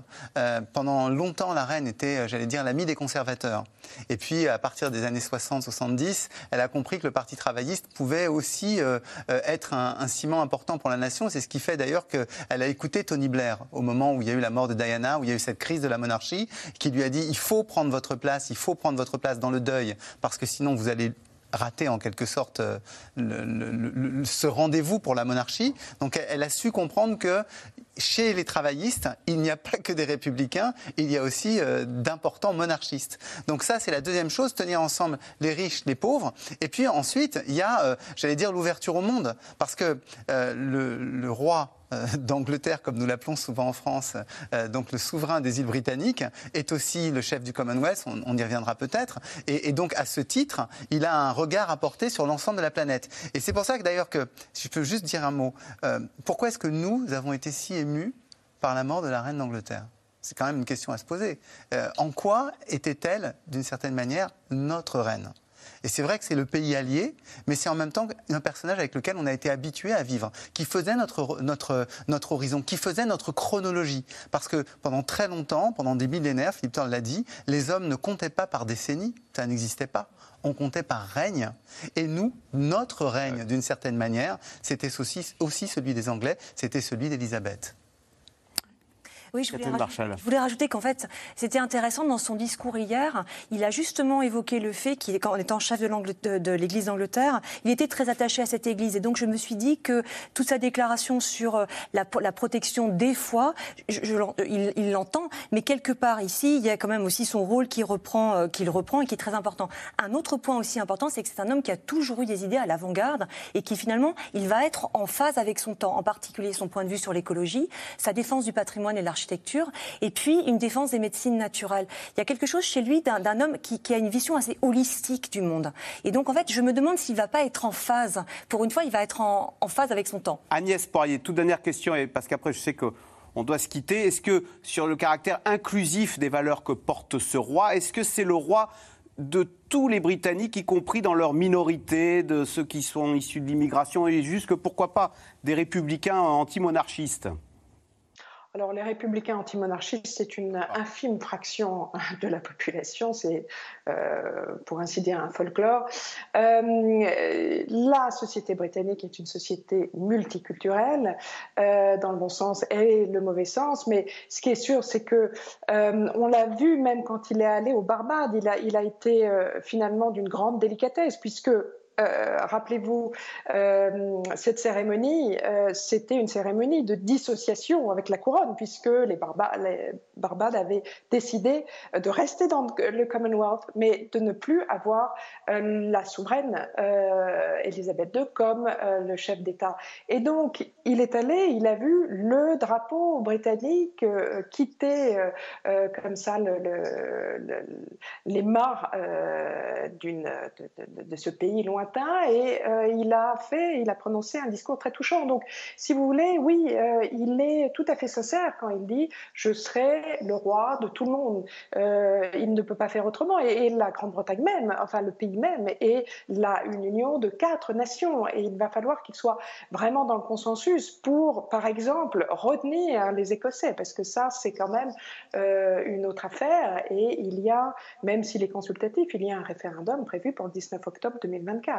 Speaker 4: pendant longtemps, la reine était, j'allais dire, l'amie des conservateurs. Et puis, à partir des années 60-70, elle a compris que le Parti travailliste pouvait aussi euh, euh, être un, ciment important pour la nation. C'est ce qui fait d'ailleurs qu'elle a écouté Tony Blair au moment où il y a eu la mort de Diana, où il y a eu cette crise de la monarchie, qui lui a dit il faut prendre votre place, il faut prendre votre place dans le deuil, parce que sinon vous allez rater en quelque sorte euh, ce rendez-vous pour la monarchie. Donc elle a su comprendre que chez les travaillistes, il n'y a pas que des républicains, il y a aussi euh, d'importants monarchistes. Donc ça, c'est la deuxième chose, tenir ensemble les riches, les pauvres. Et puis ensuite, il y a, euh, j'allais dire, l'ouverture au monde. Parce que le, roi d'Angleterre, comme nous l'appelons souvent en France, donc le souverain des îles britanniques, est aussi le chef du Commonwealth, on, y reviendra peut-être, et, donc à ce titre, il a un regard à porter sur l'ensemble de la planète. Et c'est pour ça que d'ailleurs que, si je peux juste dire un mot, pourquoi est-ce que nous avons été si émus par la mort de la reine d'Angleterre? C'est quand même une question à se poser. en quoi était-elle, d'une certaine manière, notre reine? Et c'est vrai que c'est le pays allié, mais c'est en même temps un personnage avec lequel on a été habitué à vivre, qui faisait notre, notre, notre horizon, qui faisait notre chronologie. Parce que pendant très longtemps, pendant des millénaires, Philippe l'a dit, les hommes ne comptaient pas par décennies, ça n'existait pas. On comptait par règne. Et nous, notre règne, d'une certaine manière, c'était aussi, aussi celui des Anglais, c'était celui d'Élisabeth.
Speaker 3: Oui, je voulais, rajouter, qu'en fait, c'était intéressant dans son discours hier. Il a justement évoqué le fait qu'en étant chef de l'Église d'Angleterre, il était très attaché à cette Église. Et donc, je me suis dit que toute sa déclaration sur euh, la, protection des foi, il l'entend, mais quelque part ici, il y a quand même aussi son rôle qu'il reprend, euh, qu'il reprend et qui est très important. Un autre point aussi important, c'est que c'est un homme qui a toujours eu des idées à l'avant-garde et qui finalement, il va être en phase avec son temps, en particulier son point de vue sur l'écologie, sa défense du patrimoine et l'architecture et puis une défense des médecines naturelles. Il y a quelque chose chez lui d'un homme qui, a une vision assez holistique du monde. Et donc, en fait, je me demande s'il ne va pas être en phase. Pour une fois, il va être en, phase avec son temps.
Speaker 1: Agnès Poirier, toute dernière question, parce qu'après, je sais que on doit se quitter. Est-ce que sur le caractère inclusif des valeurs que porte ce roi, est-ce que c'est le roi de tous les Britanniques, y compris dans leur minorité, de ceux qui sont issus de l'immigration, et juste que pourquoi pas des républicains anti-monarchistes?
Speaker 2: Alors, les républicains antimonarchistes, c'est une ah. infime fraction [LAUGHS] de la population, c'est euh, pour ainsi dire un folklore. Euh, la société britannique est une société multiculturelle, euh, dans le bon sens et le mauvais sens, mais ce qui est sûr, c'est que on l'a vu même quand il est allé au Barbade, il a, il a été finalement d'une grande délicatesse, puisque euh, rappelez-vous, euh, cette cérémonie, euh, c'était une cérémonie de dissociation avec la couronne, puisque les, Barbades avaient décidé de rester dans le Commonwealth, mais de ne plus avoir la souveraine Elisabeth II comme le chef d'État. Et donc, il est allé, il a vu le drapeau britannique quitter comme ça les mares de, de ce pays lointain et euh, il a fait, il a prononcé un discours très touchant. Donc, si vous voulez, oui, euh, il est tout à fait sincère quand il dit je serai le roi de tout le monde. Euh, il ne peut pas faire autrement. Et, la Grande-Bretagne même, enfin le pays même, est là une union de quatre nations et il va falloir qu'il soit vraiment dans le consensus pour, par exemple, retenir les Écossais, parce que ça, c'est quand même une autre affaire. Et il y a, même s'il est consultatif, il y a un référendum prévu pour le 19 octobre 2024.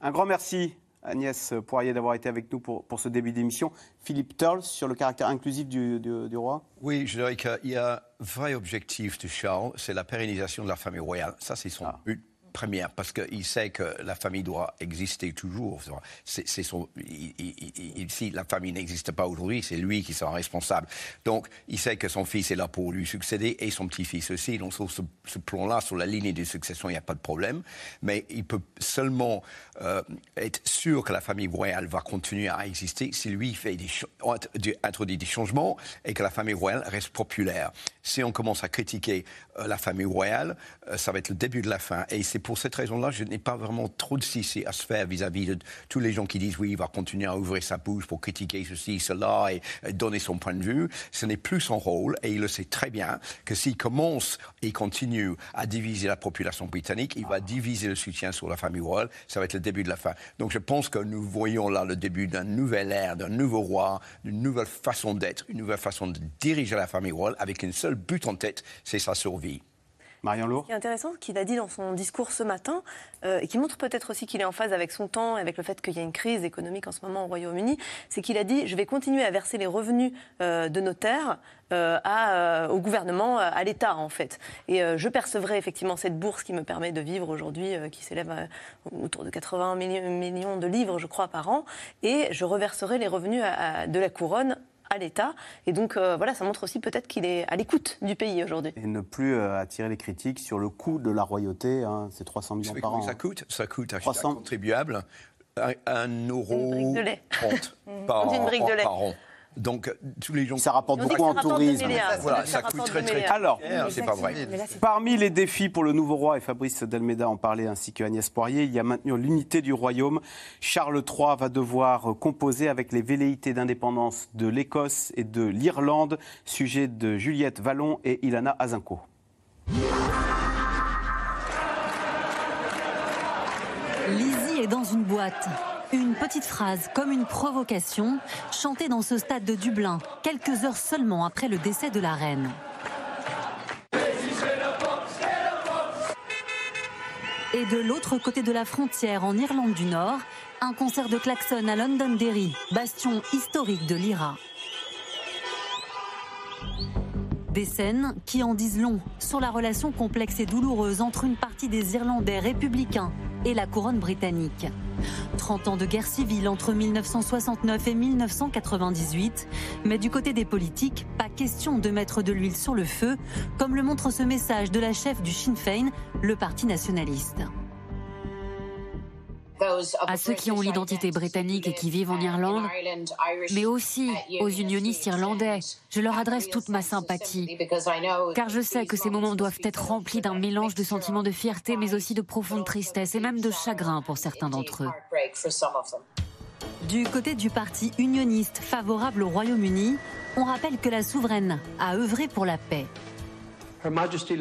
Speaker 1: Un grand merci Agnès Poirier d'avoir été avec nous pour, pour ce début d'émission. Philippe Turles, sur le caractère inclusif du, du, roi
Speaker 6: Oui, je dirais qu'il y a un vrai objectif de Charles, c'est la pérennisation de la famille royale. Ça, c'est son ah. but première, parce qu'il sait que la famille doit exister toujours. Si la famille n'existe pas aujourd'hui, c'est lui qui sera responsable. Donc, il sait que son fils est là pour lui succéder et son petit-fils aussi. Donc, sur ce, plan-là, sur la ligne de succession, il n'y a pas de problème. Mais il peut seulement euh, être sûr que la famille royale va continuer à exister si lui fait des, introduit des changements et que la famille royale reste populaire. Si on commence à critiquer euh, la famille royale, euh, ça va être le début de la fin. Et c'est pour cette raison-là, je n'ai pas vraiment trop de soucis à se faire vis-à-vis de tous les gens qui disent oui, il va continuer à ouvrir sa bouche pour critiquer ceci, cela et donner son point de vue. Ce n'est plus son rôle et il le sait très bien que s'il commence et continue à diviser la population britannique, il va diviser le soutien sur la famille royale. Ça va être le début de la fin. Donc je pense que nous voyons là le début d'un nouvel ère, d'un nouveau roi, d'une nouvelle façon d'être, une nouvelle façon de diriger la famille royale avec une seule but en tête, c'est sa survie.
Speaker 1: Marion.
Speaker 5: Ce qui est intéressant, ce qu'il a dit dans son discours ce matin, euh, et qui montre peut-être aussi qu'il est en phase avec son temps et avec le fait qu'il y a une crise économique en ce moment au Royaume-Uni, c'est qu'il a dit Je vais continuer à verser les revenus euh, de nos terres euh, au gouvernement, à l'État en fait. Et je percevrai effectivement cette bourse qui me permet de vivre aujourd'hui, qui s'élève autour de 80 millions de livres, je crois, par an, et je reverserai les revenus de la couronne à l'État. Et donc, euh, voilà, ça montre aussi peut-être qu'il est à l'écoute du pays aujourd'hui.
Speaker 1: Et ne plus euh, attirer les critiques sur le coût de la royauté, hein, c'est 300 millions par an.
Speaker 6: Ça coûte, ça coûte à 300... contribuable Un, euro trente par, par an. Donc, tous les gens.
Speaker 1: Ça rapporte beaucoup en tourisme.
Speaker 6: Voilà, ça coûte très, très cher.
Speaker 1: Alors,
Speaker 6: c'est pas vrai.
Speaker 1: Parmi les défis pour le nouveau roi, et Fabrice Delmeda en parlait ainsi que Agnès Poirier, il y a maintenir l'unité du royaume. Charles III va devoir composer avec les velléités d'indépendance de l'Écosse et de l'Irlande, sujet de Juliette Vallon et Ilana Azinko.
Speaker 11: Lizzie est dans une boîte. Une petite phrase comme une provocation, chantée dans ce stade de Dublin, quelques heures seulement après le décès de la reine. Et de l'autre côté de la frontière, en Irlande du Nord, un concert de klaxon à Londonderry, bastion historique de l'IRA. Des scènes qui en disent long sur la relation complexe et douloureuse entre une partie des Irlandais républicains et la couronne britannique. 30 ans de guerre civile entre 1969 et 1998, mais du côté des politiques, pas question de mettre de l'huile sur le feu, comme le montre ce message de la chef du Sinn Féin, le parti nationaliste.
Speaker 12: À ceux qui ont l'identité britannique et qui vivent en Irlande, mais aussi aux unionistes irlandais, je leur adresse toute ma sympathie, car je sais que ces moments doivent être remplis d'un mélange de sentiments de fierté, mais aussi de profonde tristesse et même de chagrin pour certains d'entre eux.
Speaker 11: Du côté du parti unioniste favorable au Royaume-Uni, on rappelle que la souveraine a œuvré pour la paix.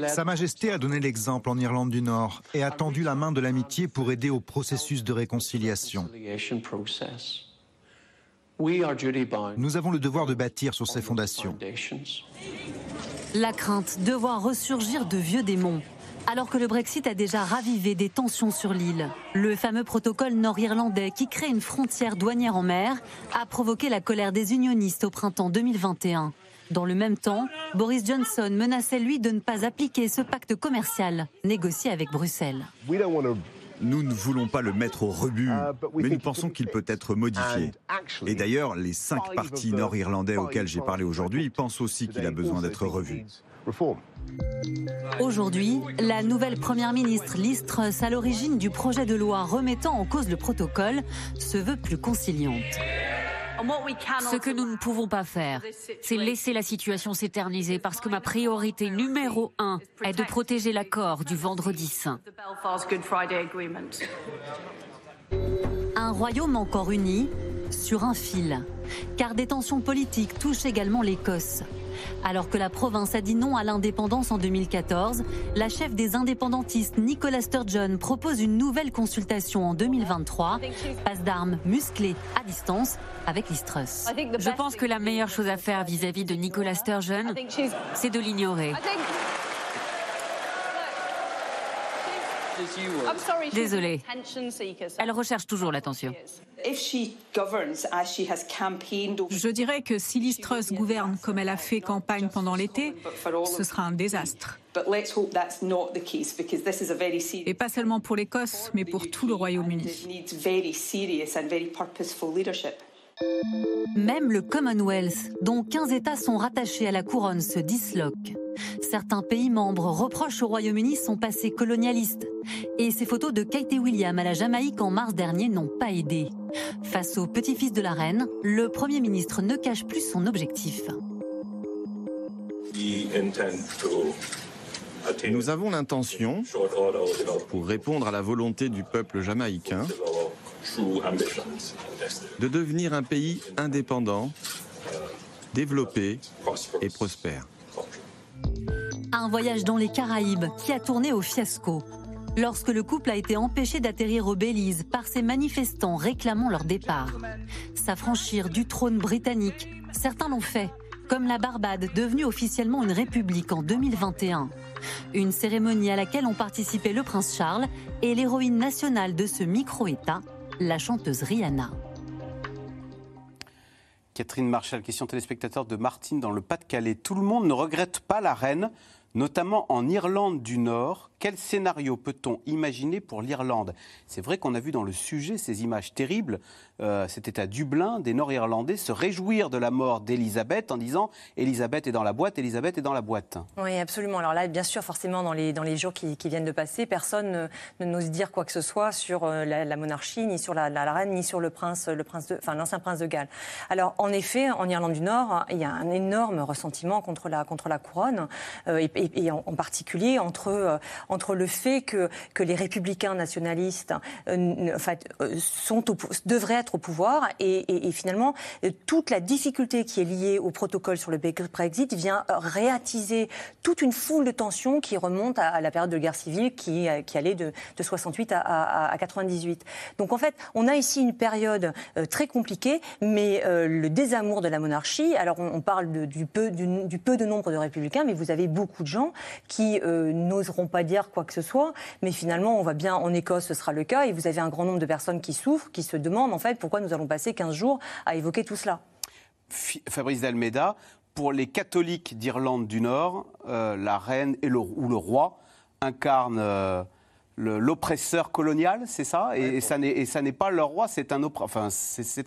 Speaker 13: Sa Majesté a donné l'exemple en Irlande du Nord et a tendu la main de l'amitié pour aider au processus de réconciliation. Nous avons le devoir de bâtir sur ces fondations.
Speaker 11: La crainte de voir ressurgir de vieux démons. Alors que le Brexit a déjà ravivé des tensions sur l'île, le fameux protocole nord-irlandais qui crée une frontière douanière en mer a provoqué la colère des unionistes au printemps 2021. Dans le même temps, Boris Johnson menaçait lui de ne pas appliquer ce pacte commercial négocié avec Bruxelles.
Speaker 14: Nous ne voulons pas le mettre au rebut, mais nous pensons qu'il peut être modifié. Et d'ailleurs, les cinq partis nord-irlandais auxquels j'ai parlé aujourd'hui pensent aussi qu'il a besoin d'être revu.
Speaker 11: Aujourd'hui, la nouvelle première ministre Liz Truss, à l'origine du projet de loi remettant en cause le protocole, se veut plus conciliante.
Speaker 12: Ce que nous ne pouvons pas faire, c'est laisser la situation s'éterniser parce que ma priorité numéro un est de protéger l'accord du vendredi saint.
Speaker 11: Un royaume encore uni sur un fil, car des tensions politiques touchent également l'Écosse. Alors que la province a dit non à l'indépendance en 2014, la chef des indépendantistes Nicola Sturgeon propose une nouvelle consultation en 2023. Passe d'armes musclée à distance avec l'Istrus.
Speaker 12: Je pense que la meilleure chose à faire vis-à-vis de Nicola Sturgeon, c'est de l'ignorer. Désolée. Elle recherche toujours l'attention.
Speaker 15: Je dirais que si Liz Truss gouverne comme elle a fait campagne pendant l'été, ce sera un désastre. Et pas seulement pour l'Écosse, mais pour tout le Royaume-Uni.
Speaker 11: Même le Commonwealth, dont 15 États sont rattachés à la couronne, se disloque. Certains pays membres reprochent au Royaume-Uni son passé colonialiste. Et ces photos de Kate et William à la Jamaïque en mars dernier n'ont pas aidé. Face au petit-fils de la reine, le Premier ministre ne cache plus son objectif.
Speaker 14: Nous avons l'intention, pour répondre à la volonté du peuple jamaïcain, de devenir un pays indépendant, développé et prospère.
Speaker 11: Un voyage dans les Caraïbes qui a tourné au fiasco. Lorsque le couple a été empêché d'atterrir au Belize par ces manifestants réclamant leur départ. S'affranchir du trône britannique, certains l'ont fait, comme la Barbade, devenue officiellement une république en 2021. Une cérémonie à laquelle ont participé le prince Charles et l'héroïne nationale de ce micro-État, la chanteuse Rihanna.
Speaker 1: Catherine Marchal, question téléspectateur de Martine dans le Pas-de-Calais. Tout le monde ne regrette pas la reine. notamment en Irlande du Nord. Quel scénario peut-on imaginer pour l'Irlande? C'est vrai qu'on a vu dans le sujet ces images terribles. Euh, C'était à Dublin, des Nord-Irlandais se réjouir de la mort d'Elisabeth en disant Elisabeth est dans la boîte, Elisabeth est dans la boîte.
Speaker 3: Oui, absolument. Alors là, bien sûr, forcément, dans les, jours qui, viennent de passer, personne ne, n'ose dire quoi que ce soit sur euh, la, monarchie, ni sur la, reine, ni sur le prince, le prince enfin, l'ancien prince de Galles. Alors, en effet, en Irlande du Nord, il y a un énorme ressentiment contre la, contre la couronne, euh, et, en, particulier entre, entre le fait que, les républicains nationalistes fait, sont devraient être au pouvoir et, finalement toute la difficulté qui est liée au protocole sur le Brexit vient réattiser toute une foule de tensions qui remontent à, la période de guerre civile qui, allait de, de 68 à, à, 98. Donc en fait, on a ici une période euh, très compliquée, mais euh, le désamour de la monarchie. Alors on, parle du, peu, de nombre de républicains, mais vous avez beaucoup de gens qui euh, n'oseront pas dire quoi que ce soit, mais finalement on va bien en Écosse, ce sera le cas, et vous avez un grand nombre de personnes qui souffrent, qui se demandent en fait pourquoi nous allons passer 15 jours à évoquer tout cela.
Speaker 1: Fabrice Dalmeda, pour les catholiques d'Irlande du Nord, euh, la reine et le, ou le roi incarnent euh, l'oppresseur colonial, c'est ça? Et, ça n'est pas leur roi, c'est un, enfin,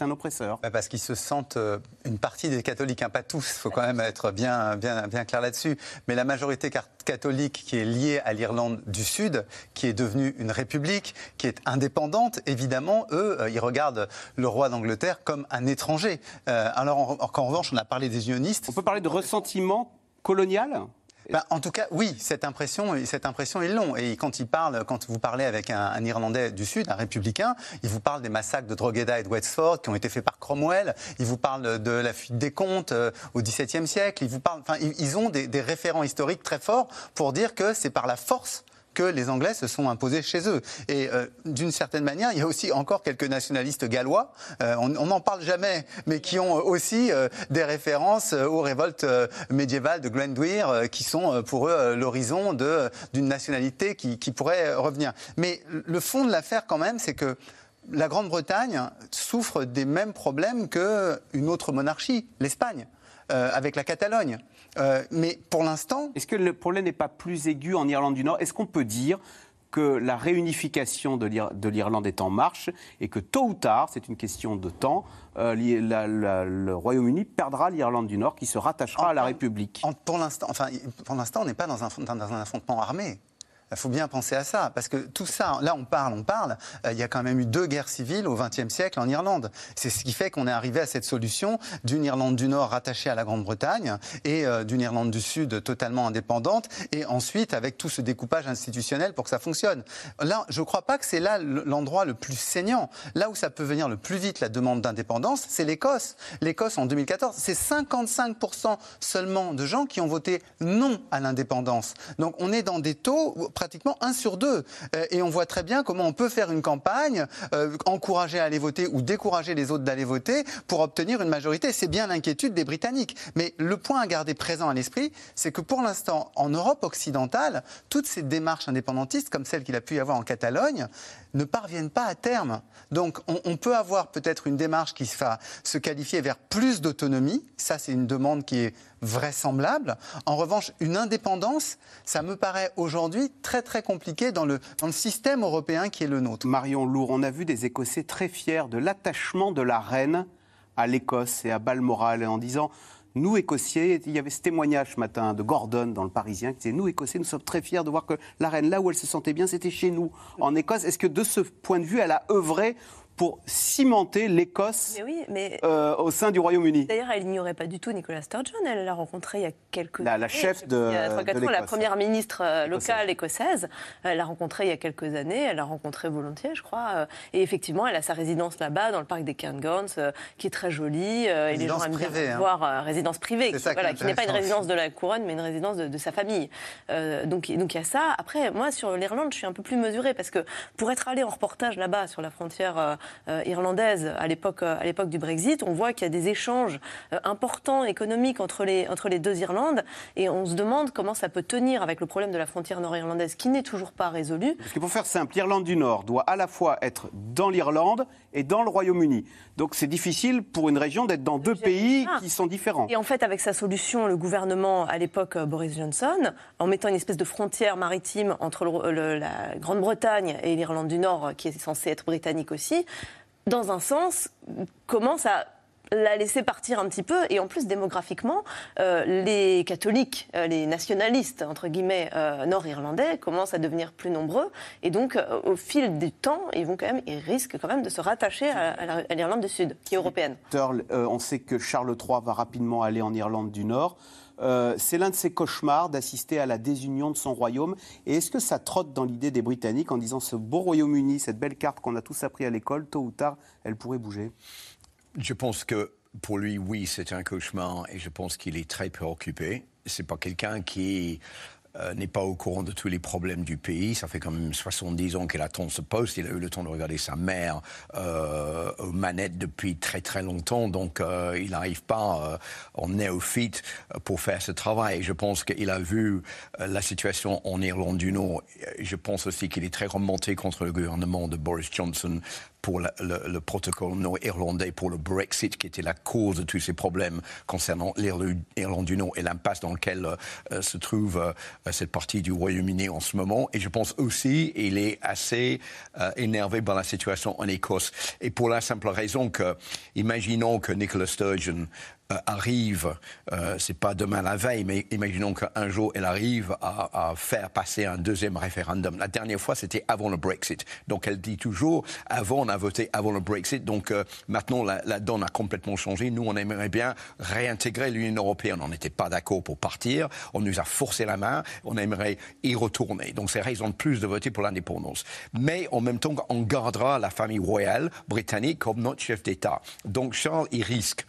Speaker 1: un oppresseur.
Speaker 4: Bah, parce qu'ils se sentent euh, une partie des catholiques, hein, pas tous, il faut quand même être bien, bien, bien clair là-dessus. Mais la majorité catholique qui est liée à l'Irlande du Sud, qui est devenue une république, qui est indépendante, évidemment, eux, euh, ils regardent le roi d'Angleterre comme un étranger. Euh, alors, en, en revanche, on a parlé des unionistes.
Speaker 1: On peut parler de ressentiment colonial?
Speaker 4: Bah, en tout cas, oui, cette impression, cette impression, ils l'ont. Et quand ils parlent, quand vous parlez avec un, Irlandais du Sud, un républicain, il vous parle des massacres de Drogheda et de Wexford qui ont été faits par Cromwell. Il vous parle de la fuite des comptes euh, au XVIIe siècle. Ils vous parlent, enfin, ils, ont des référents historiques très forts pour dire que c'est par la force que les Anglais se sont imposés chez eux. Et euh, d'une certaine manière, il y a aussi encore quelques nationalistes gallois, euh, on n'en parle jamais, mais qui ont aussi euh, des références aux révoltes médiévales de Glenduir, qui sont pour eux l'horizon d'une nationalité qui, qui pourrait revenir. Mais le fond de l'affaire, quand même, c'est que la Grande-Bretagne souffre des mêmes problèmes qu'une autre monarchie, l'Espagne, avec la Catalogne. Euh, mais pour l'instant.
Speaker 1: Est-ce que le problème n'est pas plus aigu en Irlande du Nord? Est-ce qu'on peut dire que la réunification de l'Irlande est en marche et que tôt ou tard, c'est une question de temps, euh, le Royaume-Uni perdra l'Irlande du Nord qui se rattachera à la République?
Speaker 4: pour l'instant, enfin, pour l'instant, on n'est pas dans un, dans un affrontement armé. Il faut bien penser à ça, parce que tout ça, là on parle, on parle, euh, il y a quand même eu deux guerres civiles au XXe siècle en Irlande. C'est ce qui fait qu'on est arrivé à cette solution d'une Irlande du Nord rattachée à la Grande-Bretagne et euh, d'une Irlande du Sud totalement indépendante, et ensuite avec tout ce découpage institutionnel pour que ça fonctionne. Là, je ne crois pas que c'est là l'endroit le plus saignant. Là où ça peut venir le plus vite la demande d'indépendance, c'est l'Écosse. L'Écosse en 2014, c'est 55% seulement de gens qui ont voté non à l'indépendance. Donc on est dans des taux pratiquement un sur deux. Euh, et on voit très bien comment on peut faire une campagne, euh, encourager à aller voter ou décourager les autres d'aller voter pour obtenir une majorité. C'est bien l'inquiétude des Britanniques. Mais le point à garder présent à l'esprit, c'est que pour l'instant, en Europe occidentale, toutes ces démarches indépendantistes, comme celle qu'il a pu y avoir en Catalogne, ne parviennent pas à terme. Donc on, peut avoir peut-être une démarche qui va se qualifier vers plus d'autonomie. Ça, c'est une demande qui est vraisemblable. En revanche, une indépendance, ça me paraît aujourd'hui très très compliqué dans le, dans le système européen qui est le nôtre.
Speaker 1: Marion Lourd, on a vu des Écossais très fiers de l'attachement de la reine à l'Écosse et à Balmoral en disant nous, Écossais, il y avait ce témoignage ce matin de Gordon dans le Parisien qui disait Nous, Écossais, nous sommes très fiers de voir que la reine, là où elle se sentait bien, c'était chez nous, en Écosse. Est-ce que de ce point de vue, elle a œuvré pour cimenter l'Écosse euh, au sein du Royaume-Uni.
Speaker 5: D'ailleurs, elle n'ignorait pas du tout Nicola Sturgeon. Elle l'a rencontré il y a quelques
Speaker 1: la,
Speaker 5: années.
Speaker 1: La chef de,
Speaker 5: de la première ministre euh, locale écossaise. Elle l'a rencontrée il y a quelques années. Elle l'a rencontrée volontiers, je crois. Euh, et effectivement, elle a sa résidence là-bas, dans le parc des Cairngorms, qui est très jolie.
Speaker 4: et les gens aiment bien hein.
Speaker 5: voir résidence privée, qui, voilà, qui n'est pas une résidence de la couronne, mais une résidence de, sa famille. donc, donc il y a ça. Après, moi, sur l'Irlande, je suis un peu plus mesurée parce que pour être allée en reportage là-bas sur la frontière euh, irlandaise à l'époque, euh, à l'époque du Brexit, on voit qu'il y a des échanges euh, importants économiques entre les, entre les deux Irlandes et on se demande comment ça peut tenir avec le problème de la frontière nord-irlandaise qui n'est toujours pas résolu.
Speaker 1: Parce que pour faire simple, l'Irlande du Nord doit à la fois être dans l'Irlande et dans le Royaume-Uni. Donc c'est difficile pour une région d'être dans deux pays qui sont différents.
Speaker 5: Et en fait, avec sa solution, le gouvernement, à l'époque euh, Boris Johnson, en mettant une espèce de frontière maritime entre la Grande-Bretagne et l'Irlande du Nord, qui est censée être britannique aussi, dans un sens, commence à la laisser partir un petit peu. Et en plus, démographiquement, euh, les catholiques, euh, les nationalistes, entre guillemets, euh, nord-irlandais, commencent à devenir plus nombreux. Et donc, au fil du temps, ils, vont quand même, ils risquent quand même de se rattacher à, l'Irlande du Sud, qui est européenne.
Speaker 1: on sait que Charles III va rapidement aller en Irlande du Nord. c'est l'un de ses cauchemars d'assister à la désunion de son royaume. Et est-ce que ça trotte dans l'idée des Britanniques en disant ce beau Royaume-Uni, cette belle carte qu'on a tous appris à l'école, tôt ou tard, elle pourrait bouger?
Speaker 6: Je pense que pour lui, oui, c'est un cauchemar et je pense qu'il est très préoccupé. C'est pas quelqu'un qui euh, n'est pas au courant de tous les problèmes du pays. Ça fait quand même 70 ans qu'il attend ce poste. Il a eu le temps de regarder sa mère euh, aux manettes depuis très très longtemps. Donc euh, il n'arrive pas en néophyte pour faire ce travail. Je pense qu'il a vu la situation en Irlande du Nord. Je pense aussi qu'il est très remonté contre le gouvernement de Boris Johnson pour le, protocole nord-irlandais pour le Brexit, qui était la cause de tous ces problèmes concernant l'Irlande du Nord et l'impasse dans laquelle euh, se trouve euh, cette partie du Royaume-Uni en ce moment. Et je pense aussi qu'il est assez euh, énervé par la situation en Écosse. Et pour la simple raison que, imaginons que Nicola Sturgeon euh, arrive, euh, c'est pas demain la veille, mais imaginons qu'un jour elle arrive à, faire passer un deuxième référendum. La dernière fois, c'était avant le Brexit. Donc elle dit toujours, avant on a voté avant le Brexit, donc euh, maintenant la, la, donne a complètement changé. Nous, on aimerait bien réintégrer l'Union européenne. On n'était pas d'accord pour partir, on nous a forcé la main, on aimerait y retourner. Donc c'est raison de plus de voter pour l'indépendance. Mais en même temps, on gardera la famille royale britannique comme notre chef d'État. Donc Charles, il risque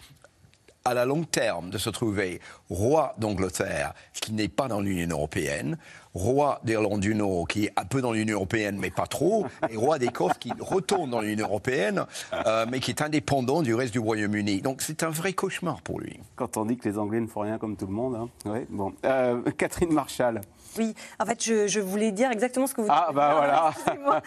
Speaker 6: à la long terme de se trouver roi d'Angleterre, qui n'est pas dans l'Union européenne, roi d'Irlande du Nord, qui est un peu dans l'Union européenne, mais pas trop, et roi d'Écosse, qui retourne dans l'Union européenne, euh, mais qui est indépendant du reste du Royaume-Uni. Donc c'est un vrai cauchemar pour lui.
Speaker 1: Quand on dit que les Anglais ne font rien comme tout le monde. Hein. Bon. Euh, Catherine Marshall.
Speaker 3: Oui, en fait, je, voulais dire exactement ce que vous
Speaker 1: dites. Ah, bah [LAUGHS]
Speaker 3: voilà.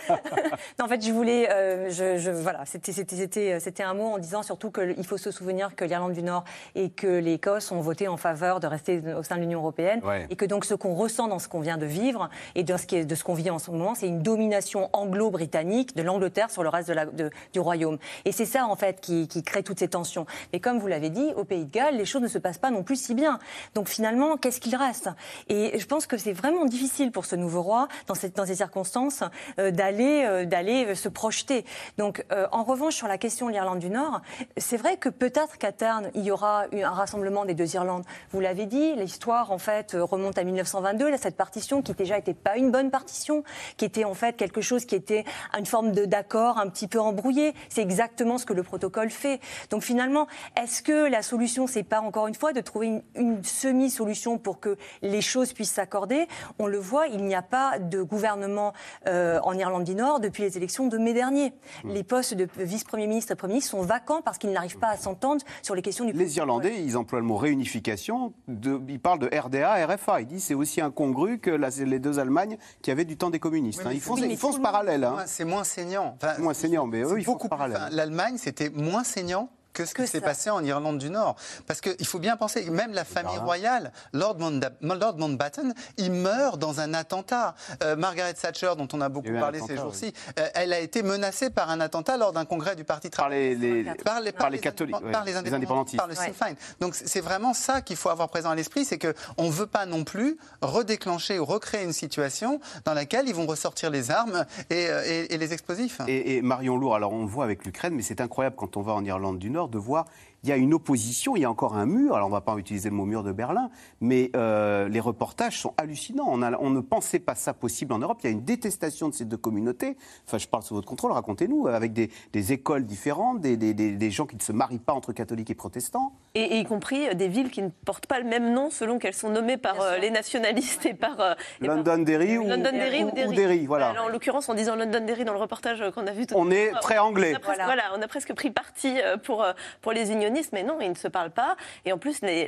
Speaker 3: en fait, je voulais. Euh, je, voilà, c'était un mot en disant surtout qu'il faut se souvenir que l'Irlande du Nord et que l'Écosse ont voté en faveur de rester au sein de l'Union européenne. Et que donc ce qu'on ressent dans ce qu'on vient de vivre et de ce qu'on ce qu'on vit en ce moment, c'est une domination anglo-britannique de l'Angleterre sur le reste de la, du royaume. Et c'est ça, en fait, qui, qui crée toutes ces tensions. Mais comme vous l'avez dit, au Pays de Galles, les choses ne se passent pas non plus si bien. Donc finalement, qu'est-ce qu'il reste? Et je pense que c'est vraiment difficile pour ce nouveau roi, dans, ces circonstances, euh, d'aller euh, euh, se projeter. Donc, en revanche, sur la question de l'Irlande du Nord, c'est vrai que peut-être qu'à terme, il y aura un rassemblement des deux Irlandes. Vous l'avez dit, l'histoire, en fait, remonte à 1922, là, cette partition qui déjà n'était pas une bonne partition, qui était en fait quelque chose qui était une forme d'accord un petit peu embrouillé. C'est exactement ce que le protocole fait. Donc finalement, est-ce que la solution, c'est pas encore une fois de trouver une semi-solution pour que les choses puissent s'accorder on le voit, il n'y a pas de gouvernement euh, en Irlande du Nord depuis les élections de mai dernier. Hmm. Les postes de vice-premier ministre et premier ministre sont vacants parce qu'ils n'arrivent pas à s'entendre sur les questions du.
Speaker 1: Les Irlandais, ils emploient le mot réunification. ils parlent de RDA, RFA. Ils disent c'est aussi incongru que les deux Allemagnes qui avaient du temps des communistes. Hein. Ils font, ce parallèle. Hein.
Speaker 4: C'est moins saignant.
Speaker 1: moins saignant, mais eux, ils font parallèle.
Speaker 4: L'Allemagne, c'était moins saignant que ce qui s'est passé en Irlande du Nord? Parce qu'il faut bien penser, même la famille royale, Lord, Mountbatten, il meurt dans un attentat. Euh, Margaret Thatcher, dont on a beaucoup parlé ces jours-ci, euh, elle a été menacée par un attentat lors d'un congrès du Parti
Speaker 1: travailliste. Par les, par les, catholiques,
Speaker 4: par les, indépendantistes, par le Sinn Féin. Donc c'est vraiment ça qu'il faut avoir présent à l'esprit, c'est qu'on ne veut pas non plus redéclencher ou recréer une situation dans laquelle ils vont ressortir les armes et, euh, les explosifs.
Speaker 1: Et, et Marion Lourd, alors on le voit avec l'Ukraine, mais c'est incroyable quand on va en Irlande du Nord de voir il y a une opposition, il y a encore un mur. Alors on ne va pas utiliser le mot mur de Berlin, mais euh, les reportages sont hallucinants. On, on, ne pensait pas ça possible en Europe. Il y a une détestation de ces deux communautés. Enfin, je parle sous votre contrôle, racontez-nous, avec des, écoles différentes, des, des, gens qui ne se marient pas entre catholiques et protestants.
Speaker 5: Et, y compris euh, des villes qui ne portent pas le même nom selon qu'elles sont nommées par euh, les nationalistes et par...
Speaker 1: Londonderry ou, Londonderry ou, Derry. voilà.
Speaker 5: Alors, en l'occurrence, en disant Londonderry dans le reportage qu'on a vu tout
Speaker 1: On est très anglais.
Speaker 5: On a, presque, voilà. on a presque pris parti pour, pour les unionistes mais non, ils ne se parlent pas. Et en plus, la,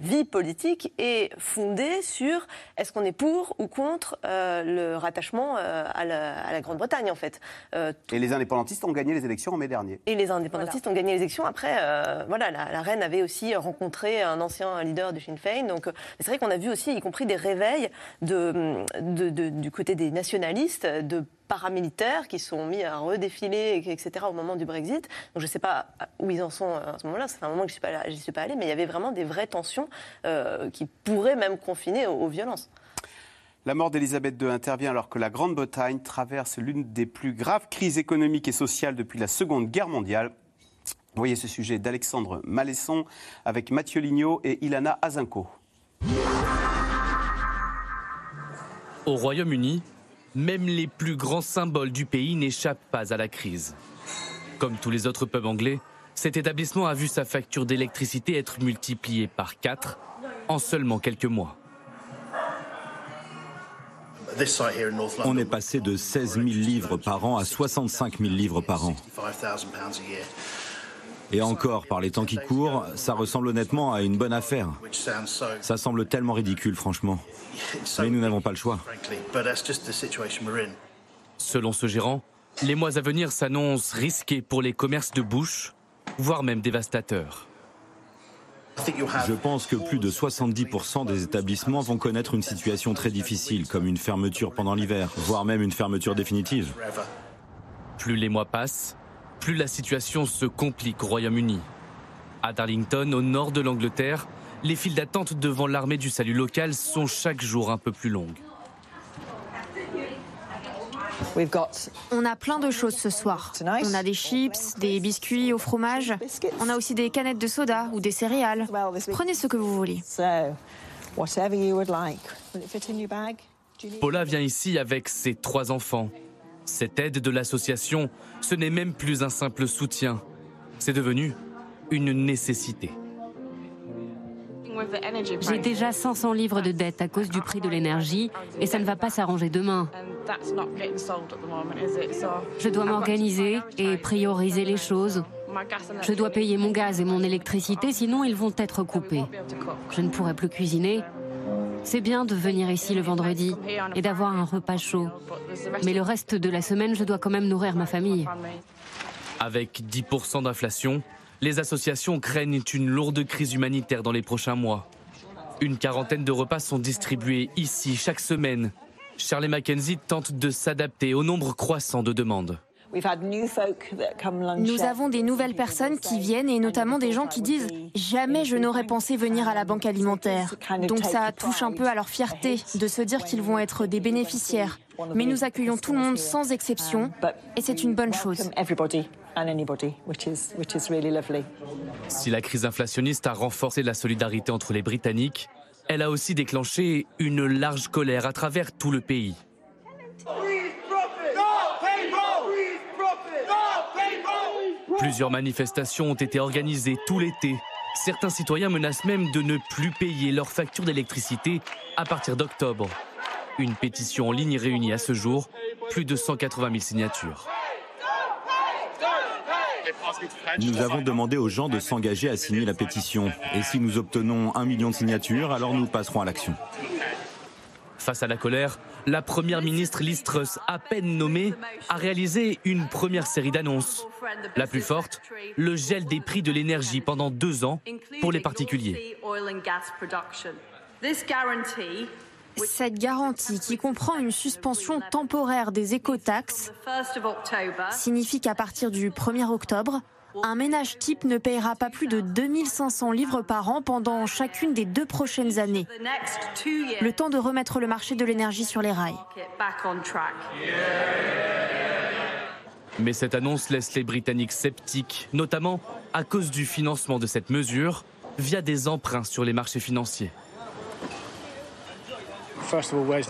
Speaker 5: vie politique est fondée sur est-ce qu'on est pour ou contre euh, le rattachement euh, à la, Grande-Bretagne, en fait.
Speaker 1: et les indépendantistes ont gagné les élections en mai dernier.
Speaker 5: Et les indépendantistes ont gagné les élections. Après, voilà, la, reine avait aussi rencontré un ancien leader du Sinn Féin. Donc, c'est vrai qu'on a vu aussi, y compris des réveils de, du côté des nationalistes, de paramilitaires qui sont mis à redéfiler, etc., au moment du Brexit. Donc je ne sais pas où ils en sont euh, à ce moment-là, c'est un moment que je n'y suis, pas allée, mais il y avait vraiment des vraies tensions euh, qui pourraient même confiner aux, violences.
Speaker 1: La mort d'Elisabeth II intervient alors que la Grande-Bretagne traverse l'une des plus graves crises économiques et sociales depuis la Seconde Guerre mondiale. Vous voyez ce sujet d'Alexandre Malesson avec Mathieu Lignot et Ilana Azinko.
Speaker 8: Au Royaume-Uni, même les plus grands symboles du pays n'échappent pas à la crise. Comme tous les autres pubs anglais, cet établissement a vu sa facture d'électricité être multipliée par 4 en seulement quelques mois.
Speaker 9: On est passé de 16 000 livres par an à 65 000 livres par an. Et encore, par les temps qui courent, ça ressemble honnêtement à une bonne affaire. Ça semble tellement ridicule, franchement. Mais nous n'avons pas le choix.
Speaker 8: Selon ce gérant, les mois à venir s'annoncent risqués pour les commerces de bouche, voire même dévastateurs.
Speaker 9: Je pense que plus de 70% des établissements vont connaître une situation très difficile, comme une fermeture pendant l'hiver, voire même une fermeture définitive.
Speaker 8: Plus les mois passent, plus la situation se complique au Royaume-Uni. À Darlington, au nord de l'Angleterre, les files d'attente devant l'armée du salut local sont chaque jour un peu plus longues.
Speaker 7: On a plein de choses ce soir. On a des chips, des biscuits au fromage. On a aussi des canettes de soda ou des céréales. Prenez ce que vous voulez.
Speaker 8: Paula vient ici avec ses trois enfants. Cette aide de l'association, ce n'est même plus un simple soutien, c'est devenu une nécessité.
Speaker 12: J'ai déjà 500 livres de dette à cause du prix de l'énergie et ça ne va pas s'arranger demain. Je dois m'organiser et prioriser les choses. Je dois payer mon gaz et mon électricité, sinon ils vont être coupés. Je ne pourrai plus cuisiner c'est bien de venir ici le vendredi et d'avoir un repas chaud. Mais le reste de la semaine, je dois quand même nourrir ma famille.
Speaker 8: Avec 10% d'inflation, les associations craignent une lourde crise humanitaire dans les prochains mois. Une quarantaine de repas sont distribués ici chaque semaine. Charlie Mackenzie tente de s'adapter au nombre croissant de demandes.
Speaker 7: Nous avons des nouvelles personnes qui viennent et notamment des gens qui disent ⁇ Jamais je n'aurais pensé venir à la banque alimentaire ⁇ Donc ça touche un peu à leur fierté de se dire qu'ils vont être des bénéficiaires. Mais nous accueillons tout le monde sans exception et c'est une bonne chose.
Speaker 8: Si la crise inflationniste a renforcé la solidarité entre les Britanniques, elle a aussi déclenché une large colère à travers tout le pays. Plusieurs manifestations ont été organisées tout l'été. Certains citoyens menacent même de ne plus payer leurs factures d'électricité à partir d'octobre. Une pétition en ligne réunit à ce jour plus de 180 000 signatures.
Speaker 9: Nous avons demandé aux gens de s'engager à signer la pétition. Et si nous obtenons un million de signatures, alors nous passerons à l'action.
Speaker 8: Face à la colère, la première ministre Liz à peine nommée, a réalisé une première série d'annonces. La plus forte, le gel des prix de l'énergie pendant deux ans pour les particuliers.
Speaker 7: Cette garantie, qui comprend une suspension temporaire des écotaxes, signifie qu'à partir du 1er octobre, un ménage type ne payera pas plus de 2500 livres par an pendant chacune des deux prochaines années. Le temps de remettre le marché de l'énergie sur les rails.
Speaker 8: Mais cette annonce laisse les Britanniques sceptiques, notamment à cause du financement de cette mesure via des emprunts sur les marchés financiers.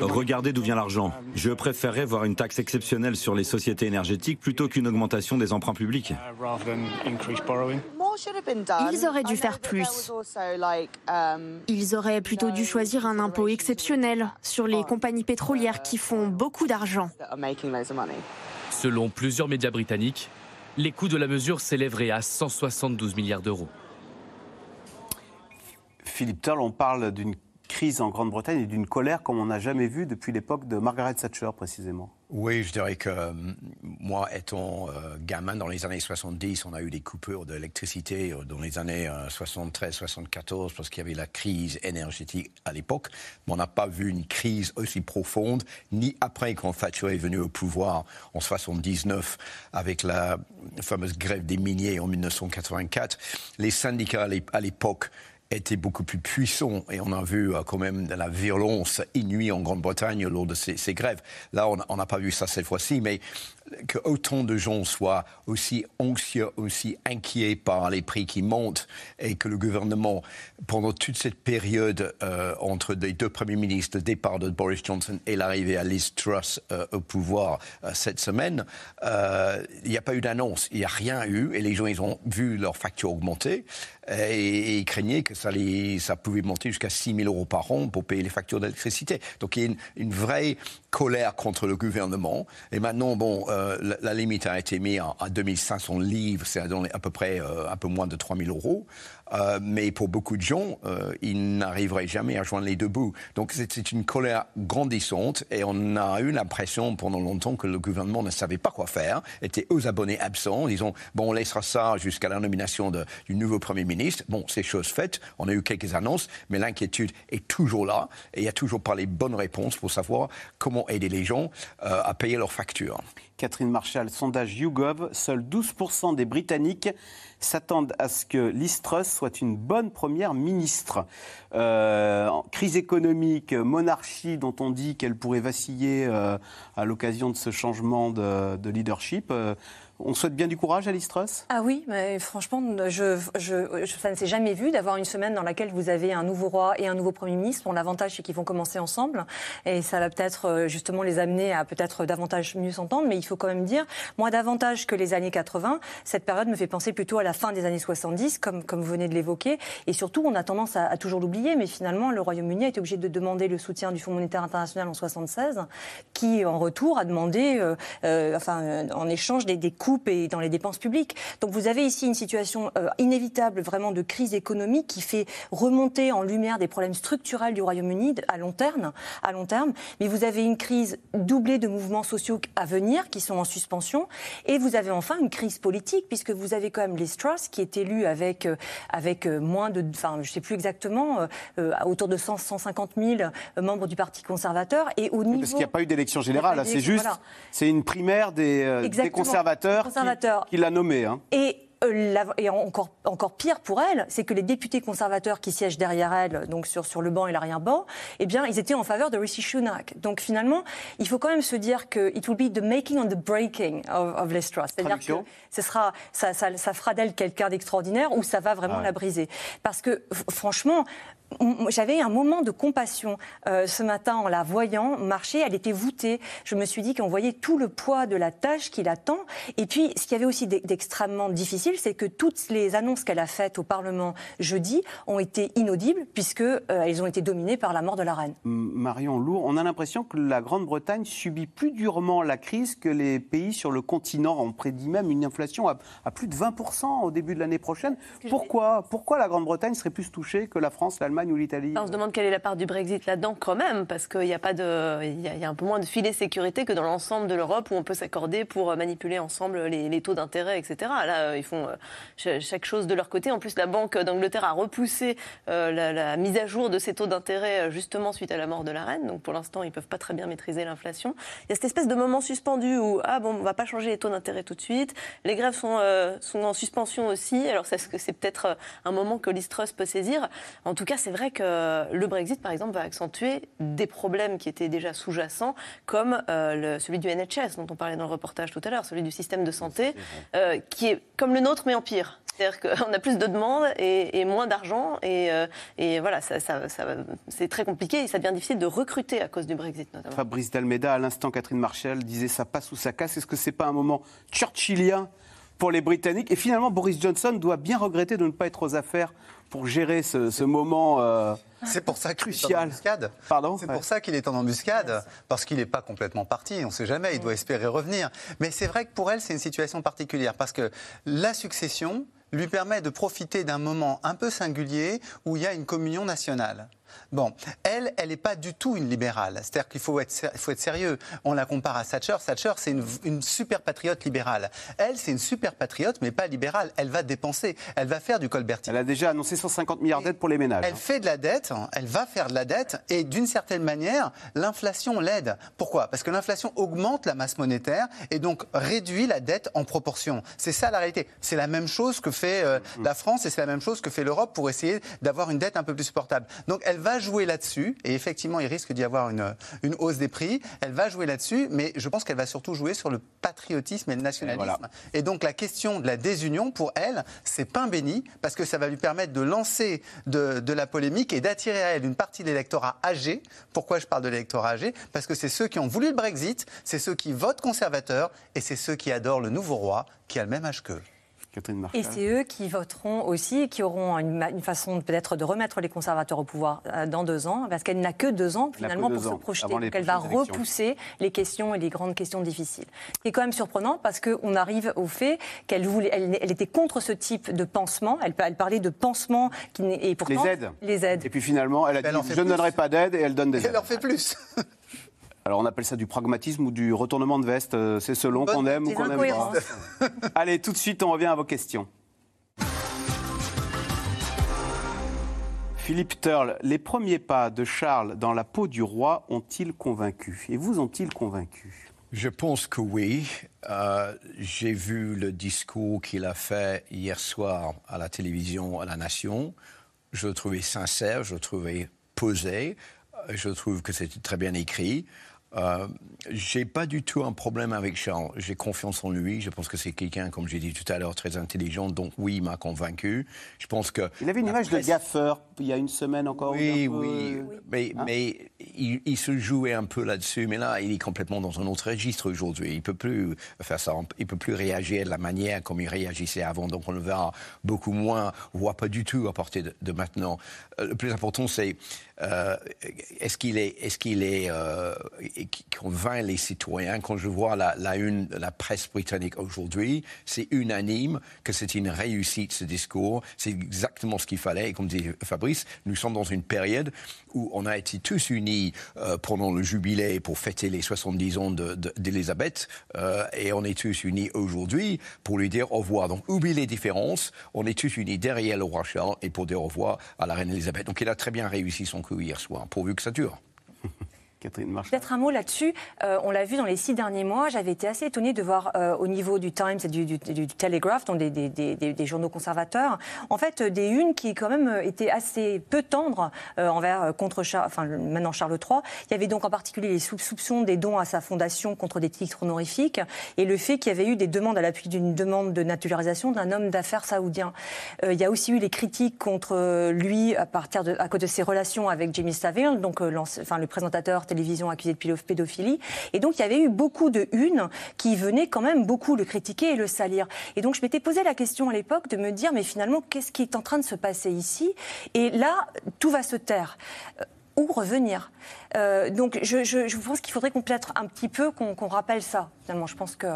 Speaker 9: Regardez d'où vient l'argent. Je préférerais voir une taxe exceptionnelle sur les sociétés énergétiques plutôt qu'une augmentation des emprunts publics.
Speaker 7: Ils auraient dû faire plus. Ils auraient plutôt dû choisir un impôt exceptionnel sur les compagnies pétrolières qui font beaucoup d'argent.
Speaker 8: Selon plusieurs médias britanniques, les coûts de la mesure s'élèveraient à 172 milliards d'euros.
Speaker 1: Philippe Turl, on parle d'une crise en Grande-Bretagne et d'une colère comme on n'a jamais vu depuis l'époque de Margaret Thatcher précisément.
Speaker 6: Oui, je dirais que euh, moi, étant euh, gamin dans les années 70, on a eu des coupures d'électricité euh, dans les années 73-74 parce qu'il y avait la crise énergétique à l'époque. Mais on n'a pas vu une crise aussi profonde, ni après quand Thatcher est venu au pouvoir en 79 avec la fameuse grève des miniers en 1984. Les syndicats à l'époque était beaucoup plus puissant et on a vu euh, quand même de la violence inouïe en Grande-Bretagne lors de ces, ces grèves. Là, on n'a pas vu ça cette fois-ci, mais que autant de gens soient aussi anxieux, aussi inquiets par les prix qui montent et que le gouvernement, pendant toute cette période euh, entre les deux premiers ministres, le départ de Boris Johnson et l'arrivée à Liz Truss euh, au pouvoir euh, cette semaine, il n'y a pas eu d'annonce, il n'y a rien eu et les gens ils ont vu leur facture augmenter et, ils craignaient que ça, ça pouvait monter jusqu'à 6 000 euros par an pour payer les factures d'électricité. Donc il y a une vraie colère contre le gouvernement et maintenant, bon, euh, la, limite a été mise à, 2500 livres, c'est à, peu près euh, un peu moins de 3000 euros. Euh, mais pour beaucoup de gens, euh, ils n'arriveraient jamais à joindre les deux bouts. Donc c'est une colère grandissante et on a eu l'impression pendant longtemps que le gouvernement ne savait pas quoi faire, était aux abonnés absents, disons, bon, on laissera ça jusqu'à la nomination du nouveau Premier ministre. Bon, c'est chose faite, on a eu quelques annonces, mais l'inquiétude est toujours là et il n'y a toujours pas les bonnes réponses pour savoir comment aider les gens euh, à payer leurs factures.
Speaker 1: Catherine Marshall, sondage YouGov, seuls 12% des Britanniques s'attendent à ce que Liz soit une bonne première ministre. Euh, crise économique, monarchie dont on dit qu'elle pourrait vaciller euh, à l'occasion de ce changement de, leadership. Euh, on souhaite bien du courage à Truss?
Speaker 3: Ah oui, mais franchement, ça ne s'est jamais vu d'avoir une semaine dans laquelle vous avez un nouveau roi et un nouveau Premier ministre. Bon, l'avantage, c'est qu'ils vont commencer ensemble et ça va peut-être euh, justement les amener à peut-être davantage mieux s'entendre. Mais il faut quand même dire, moi, davantage que les années 80, cette période me fait penser plutôt à la fin des années 70, comme, vous venez de l'évoquer. Et surtout, on a tendance à, toujours l'oublier, mais finalement, le Royaume-Uni a été obligé de demander le soutien du Fonds monétaire international en 76, qui, en retour, a demandé, euh, euh, enfin, en échange des, des et dans les dépenses publiques. Donc vous avez ici une situation euh, inévitable vraiment de crise économique qui fait remonter en lumière des problèmes structurels du Royaume-Uni à long terme, à long terme. Mais vous avez une crise doublée de mouvements sociaux à venir qui sont en suspension, et vous avez enfin une crise politique puisque vous avez quand même les Truss qui est élu avec euh, avec euh, moins de, enfin je sais plus exactement, autour de 100, 150 000 membres du Parti conservateur et au niveau
Speaker 1: parce qu'il n'y a pas eu d'élection générale, c'est juste, c'est une primaire des, des conservateurs qui, l'a nommé. Hein.
Speaker 3: Et euh, et encore, encore pire pour elle, c'est que les députés conservateurs qui siègent derrière elle, donc sur, sur le banc et l'arrière-banc, eh bien, ils étaient en faveur de Rishi Sunak. Donc finalement, il faut quand même se dire que it will be the making and the breaking of, of Liz Truss. C'est-à-dire que ce sera, ça, ça, ça fera d'elle quelqu'un d'extraordinaire ou ça va vraiment la briser. Parce que franchement, j'avais un moment de compassion euh, ce matin en la voyant marcher. Elle était voûtée. Je me suis dit qu'on voyait tout le poids de la tâche qui l'attend. Et puis, ce qui avait aussi d'extrêmement difficile, c'est que toutes les annonces qu'elle a faites au Parlement jeudi ont été inaudibles puisque euh, elles ont été dominées par la mort de la reine.
Speaker 1: Marion Lourd, on a l'impression que la Grande-Bretagne subit plus durement la crise que les pays sur le continent. On prédit même une inflation à, à plus de 20% au début de l'année prochaine. Pourquoi, pourquoi la Grande-Bretagne serait plus touchée que la France, l'Allemagne? Ou l'Italie
Speaker 5: On se demande quelle est la part du Brexit là-dedans quand même, parce qu'il y a pas de, il y, a un peu moins de filet sécurité que dans l'ensemble de l'Europe où on peut s'accorder pour manipuler ensemble les, taux d'intérêt, etc. Là, ils font euh, chaque chose de leur côté. En plus, la Banque d'Angleterre a repoussé euh, la, mise à jour de ces taux d'intérêt euh, justement suite à la mort de la reine. Donc pour l'instant, ils peuvent pas très bien maîtriser l'inflation. Il y a cette espèce de moment suspendu où ah bon, on va pas changer les taux d'intérêt tout de suite. Les grèves sont sont en suspension aussi. Alors c'est peut-être un moment que l'Istrus peut saisir. En tout cas, vrai que le Brexit, par exemple, va accentuer des problèmes qui étaient déjà sous-jacents, comme euh, celui du NHS, dont on parlait dans le reportage tout à l'heure, celui du système de santé, euh, qui est comme le nôtre, mais en pire. C'est-à-dire qu'on [LAUGHS] a plus de demandes et, moins d'argent. Et, euh, voilà, ça, c'est très compliqué et ça devient difficile de recruter à cause du Brexit, notamment.
Speaker 1: Fabrice Dalmeda, à l'instant, Catherine Marshall disait ça passe ou ça casse. Est-ce que c'est pas un moment churchillien pour les Britanniques? Et finalement, Boris Johnson doit bien regretter de ne pas être aux affaires pour gérer ce, moment euh,
Speaker 4: c'est pour ça
Speaker 1: crucial.
Speaker 4: Pardon C'est pour ça qu'il est en embuscade, parce qu'il n'est pas complètement parti. On ne sait jamais, il doit espérer revenir. Mais c'est vrai que pour elle, c'est une situation particulière, parce que la succession, lui permet de profiter d'un moment un peu singulier où il y a une communion nationale. Bon, elle, elle n'est pas du tout une libérale. C'est-à-dire qu'il faut être, faut être sérieux. On la compare à Thatcher. Thatcher, c'est une, une, super patriote libérale. Elle, c'est une super patriote, mais pas libérale. Elle va dépenser. Elle va faire du Colberti.
Speaker 1: Elle a déjà annoncé 150 milliards d'aides pour les ménages.
Speaker 4: Elle
Speaker 1: hein.
Speaker 4: fait de la dette. Elle va faire de la dette. Et d'une certaine manière, l'inflation l'aide. Pourquoi? Parce que l'inflation augmente la masse monétaire et donc réduit la dette en proportion. C'est ça la réalité. C'est la même chose que fait euh, mm. la France et c'est la même chose que fait l'Europe pour essayer d'avoir une dette un peu plus supportable. Donc elle va jouer là-dessus, et effectivement, il risque d'y avoir une, une, hausse des prix. Elle va jouer là-dessus, mais je pense qu'elle va surtout jouer sur le patriotisme et le nationalisme. Et, voilà. et donc la question de la désunion, pour elle, c'est pain béni, parce que ça va lui permettre de lancer de, de la polémique et d'attirer à elle une partie de l'électorat âgé. Pourquoi je parle de l'électorat âgé? Parce que c'est ceux qui ont voulu le Brexit, c'est ceux qui votent conservateur, et c'est ceux qui adorent le nouveau roi, qui a le même âge qu'eux.
Speaker 3: Et c'est eux qui voteront aussi, qui auront une, une façon peut-être de remettre les conservateurs au pouvoir euh, dans deux ans, parce qu'elle n'a que deux ans finalement pour se projeter. Donc elle va repousser les questions et les grandes questions difficiles. C'est quand même surprenant parce qu'on arrive au fait qu'elle voulait, elle, elle, était contre ce type de pansement. Elle, elle parlait de pansement qui et pourtant
Speaker 1: les aides.
Speaker 3: Les aides.
Speaker 1: Et puis finalement, elle a dit je ne donnerai pas d'aide et elle donne des aides.
Speaker 4: Elle leur fait plus. [LAUGHS]
Speaker 1: Alors on appelle ça du pragmatisme ou du retournement de veste, euh, c'est selon qu'on aime ou qu'on n'aime pas. Allez, tout de suite, on revient à vos questions. Philippe Turle, les premiers pas de Charles dans la peau du roi ont-ils convaincu? Et vous ont-ils convaincu?
Speaker 6: Je pense que oui. Euh, J'ai vu le discours qu'il a fait hier soir à la télévision à la Nation. Je le trouvais sincère, je le trouvais posé. Je trouve que c'était très bien écrit. Euh, j'ai pas du tout un problème avec Charles. J'ai confiance en lui. Je pense que c'est quelqu'un, comme j'ai dit tout à l'heure, très intelligent. Donc oui, il m'a convaincu. Je pense que.
Speaker 1: Il avait une image presse... de gaffeur il y a une semaine encore.
Speaker 6: Oui, peu... oui. Mais, hein mais il, il, se jouait un peu là-dessus. Mais là, il est complètement dans un autre registre aujourd'hui. Il peut plus faire ça. Il peut plus réagir de la manière comme il réagissait avant. Donc on le verra beaucoup moins, voire pas du tout à partir de, de maintenant. Euh, le plus important, c'est est-ce qu'il est, est, qu'il est, euh, convainc les citoyens? Quand je vois la, une de la presse britannique aujourd'hui, c'est unanime que c'est une réussite ce discours. C'est exactement ce qu'il fallait. Et comme dit Fabrice, nous sommes dans une période où on a été tous unis euh, pendant le jubilé pour fêter les 70 ans d'Elisabeth, de, de, euh, et on est tous unis aujourd'hui pour lui dire au revoir. Donc, oublie les différences. On est tous unis derrière le roi Charles et pour dire au revoir à la reine Elisabeth. Donc, il a très bien réussi son coup hier soir, pourvu que ça dure.
Speaker 3: Peut-être un mot là-dessus. Euh, on l'a vu dans les six derniers mois. J'avais été assez étonnée de voir euh, au niveau du Times et du, Telegraph, donc des, journaux conservateurs, en fait des unes qui quand même étaient assez peu tendres euh, envers contre Charles, enfin maintenant Charles III. Il y avait donc en particulier les soupçons des dons à sa fondation contre des titres honorifiques et le fait qu'il y avait eu des demandes à l'appui d'une demande de naturalisation d'un homme d'affaires saoudien. Euh, il y a aussi eu les critiques contre lui à partir à cause de ses relations avec Jimmy Savile, donc le présentateur télévision accusée de pédophilie. Et donc, il y avait eu beaucoup de unes qui venaient quand même beaucoup le critiquer et le salir. Et donc, je m'étais posé la question à l'époque de me dire, mais finalement, qu'est-ce qui est en train de se passer ici? Et là, tout va se taire ou revenir? Euh, donc je, je, je pense qu'il faudrait qu'on peut-être un petit peu qu'on qu rappelle ça. Finalement, je pense que.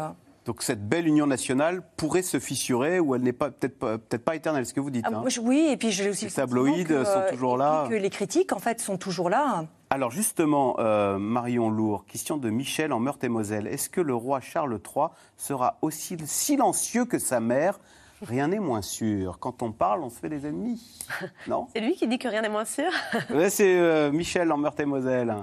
Speaker 1: Donc cette belle union nationale pourrait se fissurer ou elle n'est pas peut-être pas, peut pas éternelle, ce que vous dites.
Speaker 3: Ah, hein. Oui, et puis je aussi.
Speaker 1: Les tabloïds que, sont toujours là.
Speaker 3: que les critiques, en fait, sont toujours là.
Speaker 1: Alors justement, euh, Marion Lourd, question de Michel en Meurthe-et-Moselle. Est-ce que le roi Charles III sera aussi silencieux que sa mère? Rien n'est moins sûr. Quand on parle, on se fait des ennemis. [LAUGHS] Non?
Speaker 5: C'est lui qui dit que rien n'est moins sûr? [LAUGHS]
Speaker 1: Ouais, C'est euh, Michel en Meurthe-et-Moselle.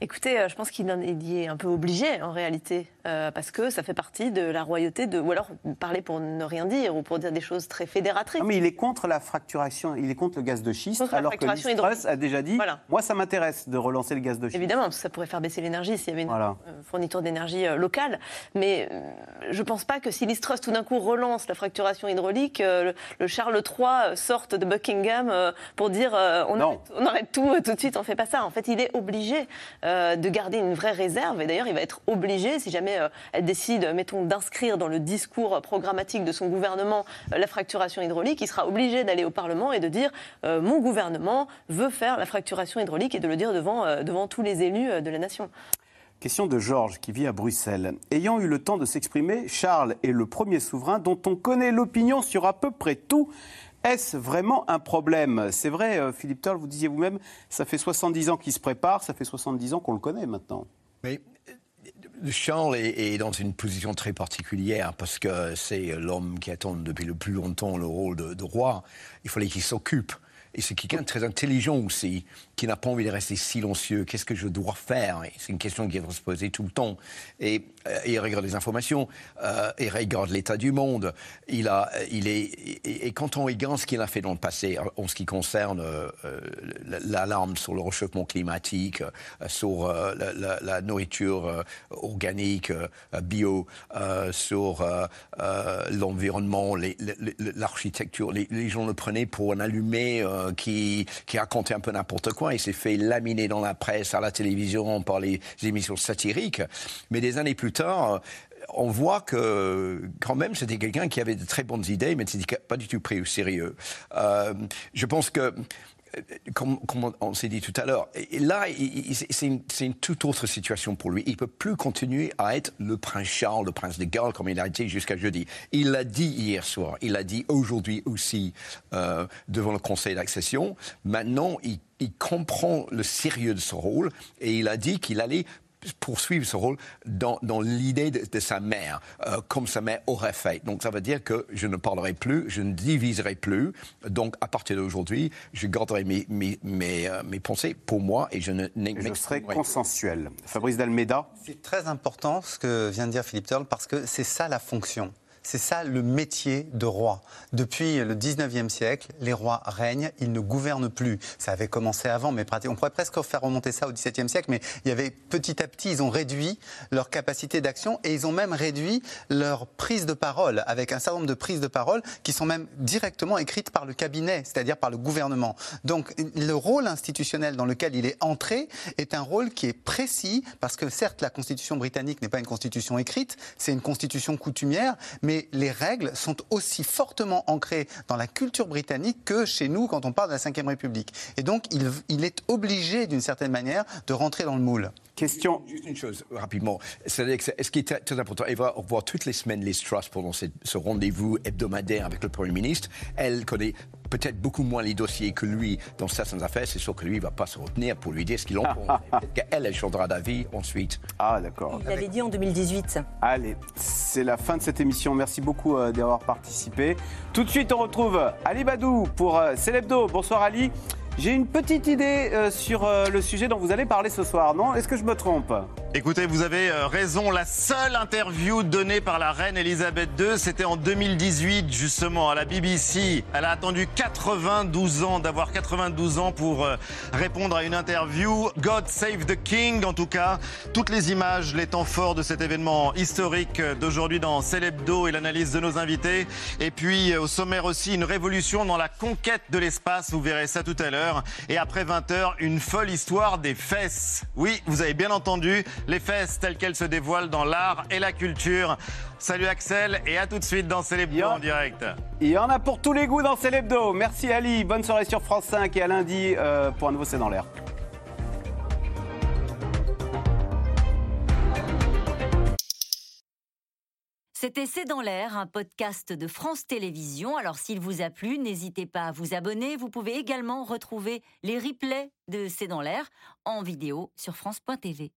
Speaker 5: Écoutez, euh, je pense qu'il y est un peu obligé en réalité, euh, parce que ça fait partie de la royauté de, ou alors parler pour ne rien dire ou pour dire des choses très fédératrices.
Speaker 1: Non, mais il est contre la fracturation, il est contre le gaz de schiste, alors que Liz a déjà dit, voilà. moi ça m'intéresse de relancer le gaz de schiste.
Speaker 5: Évidemment, parce que ça pourrait faire baisser l'énergie s'il y avait une voilà. fourniture d'énergie locale, mais je ne pense pas que si Liz tout d'un coup relance la fracturation hydraulique, le, le, Charles III sorte de Buckingham pour dire on arrête, on, arrête, tout tout de suite, on fait pas ça. En fait, il est obligé euh, de garder une vraie réserve. Et d'ailleurs, il va être obligé, si jamais euh, elle décide, mettons, d'inscrire dans le discours programmatique de son gouvernement euh, la fracturation hydraulique, il sera obligé d'aller au Parlement et de dire mon gouvernement veut faire la fracturation hydraulique et de le dire devant, devant tous les élus de la nation.
Speaker 1: Question de Georges qui vit à Bruxelles. Ayant eu le temps de s'exprimer, Charles est le premier souverain dont on connaît l'opinion sur à peu près tout. Est-ce vraiment un problème? C'est vrai, euh, Philippe Toll, vous disiez vous-même, ça fait 70 ans qu'il se prépare, ça fait 70 ans qu'on le connaît maintenant.
Speaker 6: Mais euh, Charles est, dans une position très particulière parce que c'est l'homme qui attend depuis le plus longtemps le rôle de roi. Il fallait qu'il s'occupe. Et c'est quelqu'un de très intelligent aussi, qui n'a pas envie de rester silencieux. Qu'est-ce que je dois faire? C'est une question qui va se poser tout le temps. Et, euh, il regarde les informations, euh, il regarde l'état du monde. Il a, il est, et, quand on regarde ce qu'il a fait dans le passé, en ce qui concerne euh, l'alarme sur le réchauffement climatique, sur la, nourriture organique, bio, sur l'environnement, l'architecture, les, les, gens le prenaient pour un allumé qui, qui racontait un peu n'importe quoi. Il s'est fait laminer dans la presse, à la télévision, par les émissions satiriques. Mais des années plus tard, on voit que quand même c'était quelqu'un qui avait de très bonnes idées, mais n'était pas du tout pris au sérieux. Euh, je pense que comme, on s'est dit tout à l'heure, là, c'est une, toute autre situation pour lui. Il ne peut plus continuer à être le prince Charles, le prince de Galles, comme il a été jusqu'à jeudi. Il l'a dit hier soir, il l'a dit aujourd'hui aussi euh, devant le conseil d'accession. Maintenant, il, il comprend le sérieux de son rôle et il a dit qu'il allait poursuivre ce rôle dans, l'idée de, sa mère, euh, comme sa mère aurait fait. Donc ça veut dire que je ne parlerai plus, je ne diviserai plus. Donc à partir d'aujourd'hui, je garderai mes, mes, mes, euh, pensées pour moi et je ne
Speaker 1: Je serai consensuel. Fabrice Dalmeda
Speaker 4: C'est très important ce que vient de dire Philippe Turle parce que c'est ça la fonction. C'est ça le métier de roi. Depuis le 19e siècle, les rois règnent, ils ne gouvernent plus. Ça avait commencé avant, mais on pourrait presque faire remonter ça au XVIIe siècle, mais il y avait petit à petit, ils ont réduit leur capacité d'action et ils ont même réduit leur prise de parole, avec un certain nombre de prises de parole qui sont même directement écrites par le cabinet, c'est-à-dire par le gouvernement. Donc le rôle institutionnel dans lequel il est entré est un rôle qui est précis, parce que certes, la constitution britannique n'est pas une constitution écrite, c'est une constitution coutumière, mais les règles sont aussi fortement ancrées dans la culture britannique que chez nous quand on parle de la Ve République. Et donc, il, est obligé, d'une certaine manière, de rentrer dans le moule.
Speaker 6: Question. Juste une chose, rapidement. C'est-à-dire que ce qui est très important, elle va voir toutes les semaines les Truss pendant ce rendez-vous hebdomadaire avec le Premier ministre. Elle connaît peut-être beaucoup moins les dossiers que lui dans certaines affaires. C'est sûr que lui ne va pas se retenir pour lui dire ce qu'il en pense. [LAUGHS] elle, elle changera d'avis ensuite.
Speaker 1: Ah, d'accord.
Speaker 3: Il l'avait dit en 2018.
Speaker 1: Allez, c'est la fin de cette émission. Merci beaucoup euh, d'avoir participé. Tout de suite, on retrouve Ali Badou pour euh, Célébdo. Bonsoir Ali. J'ai une petite idée euh, sur euh, le sujet dont vous allez parler ce soir, non? Est-ce que je me trompe?
Speaker 16: Écoutez, vous avez euh, raison. La seule interview donnée par la reine Elisabeth II, c'était en 2018, justement, à la BBC. Elle a attendu 92 ans, d'avoir 92 ans pour répondre à une interview. God save the King, en tout cas. Toutes les images, les temps forts de cet événement historique d'aujourd'hui dans Célébdo et l'analyse de nos invités. Et puis, au sommaire aussi, une révolution dans la conquête de l'espace. Vous verrez ça tout à l'heure. Et après 20h, une folle histoire des fesses. Oui, vous avez bien entendu, les fesses telles qu'elles se dévoilent dans l'art et la culture. Salut Axel et à tout de suite dans Célébdo en direct.
Speaker 1: Il y en a pour tous les goûts dans Célébdo. Merci Ali, bonne soirée sur France 5 et à lundi euh, pour un nouveau C'est dans l'air.
Speaker 11: C'était C'est dans l'air, un podcast de France Télévisions. Alors s'il vous a plu, n'hésitez pas à vous abonner. Vous pouvez également retrouver les replays de C'est dans l'air en vidéo sur France.tv.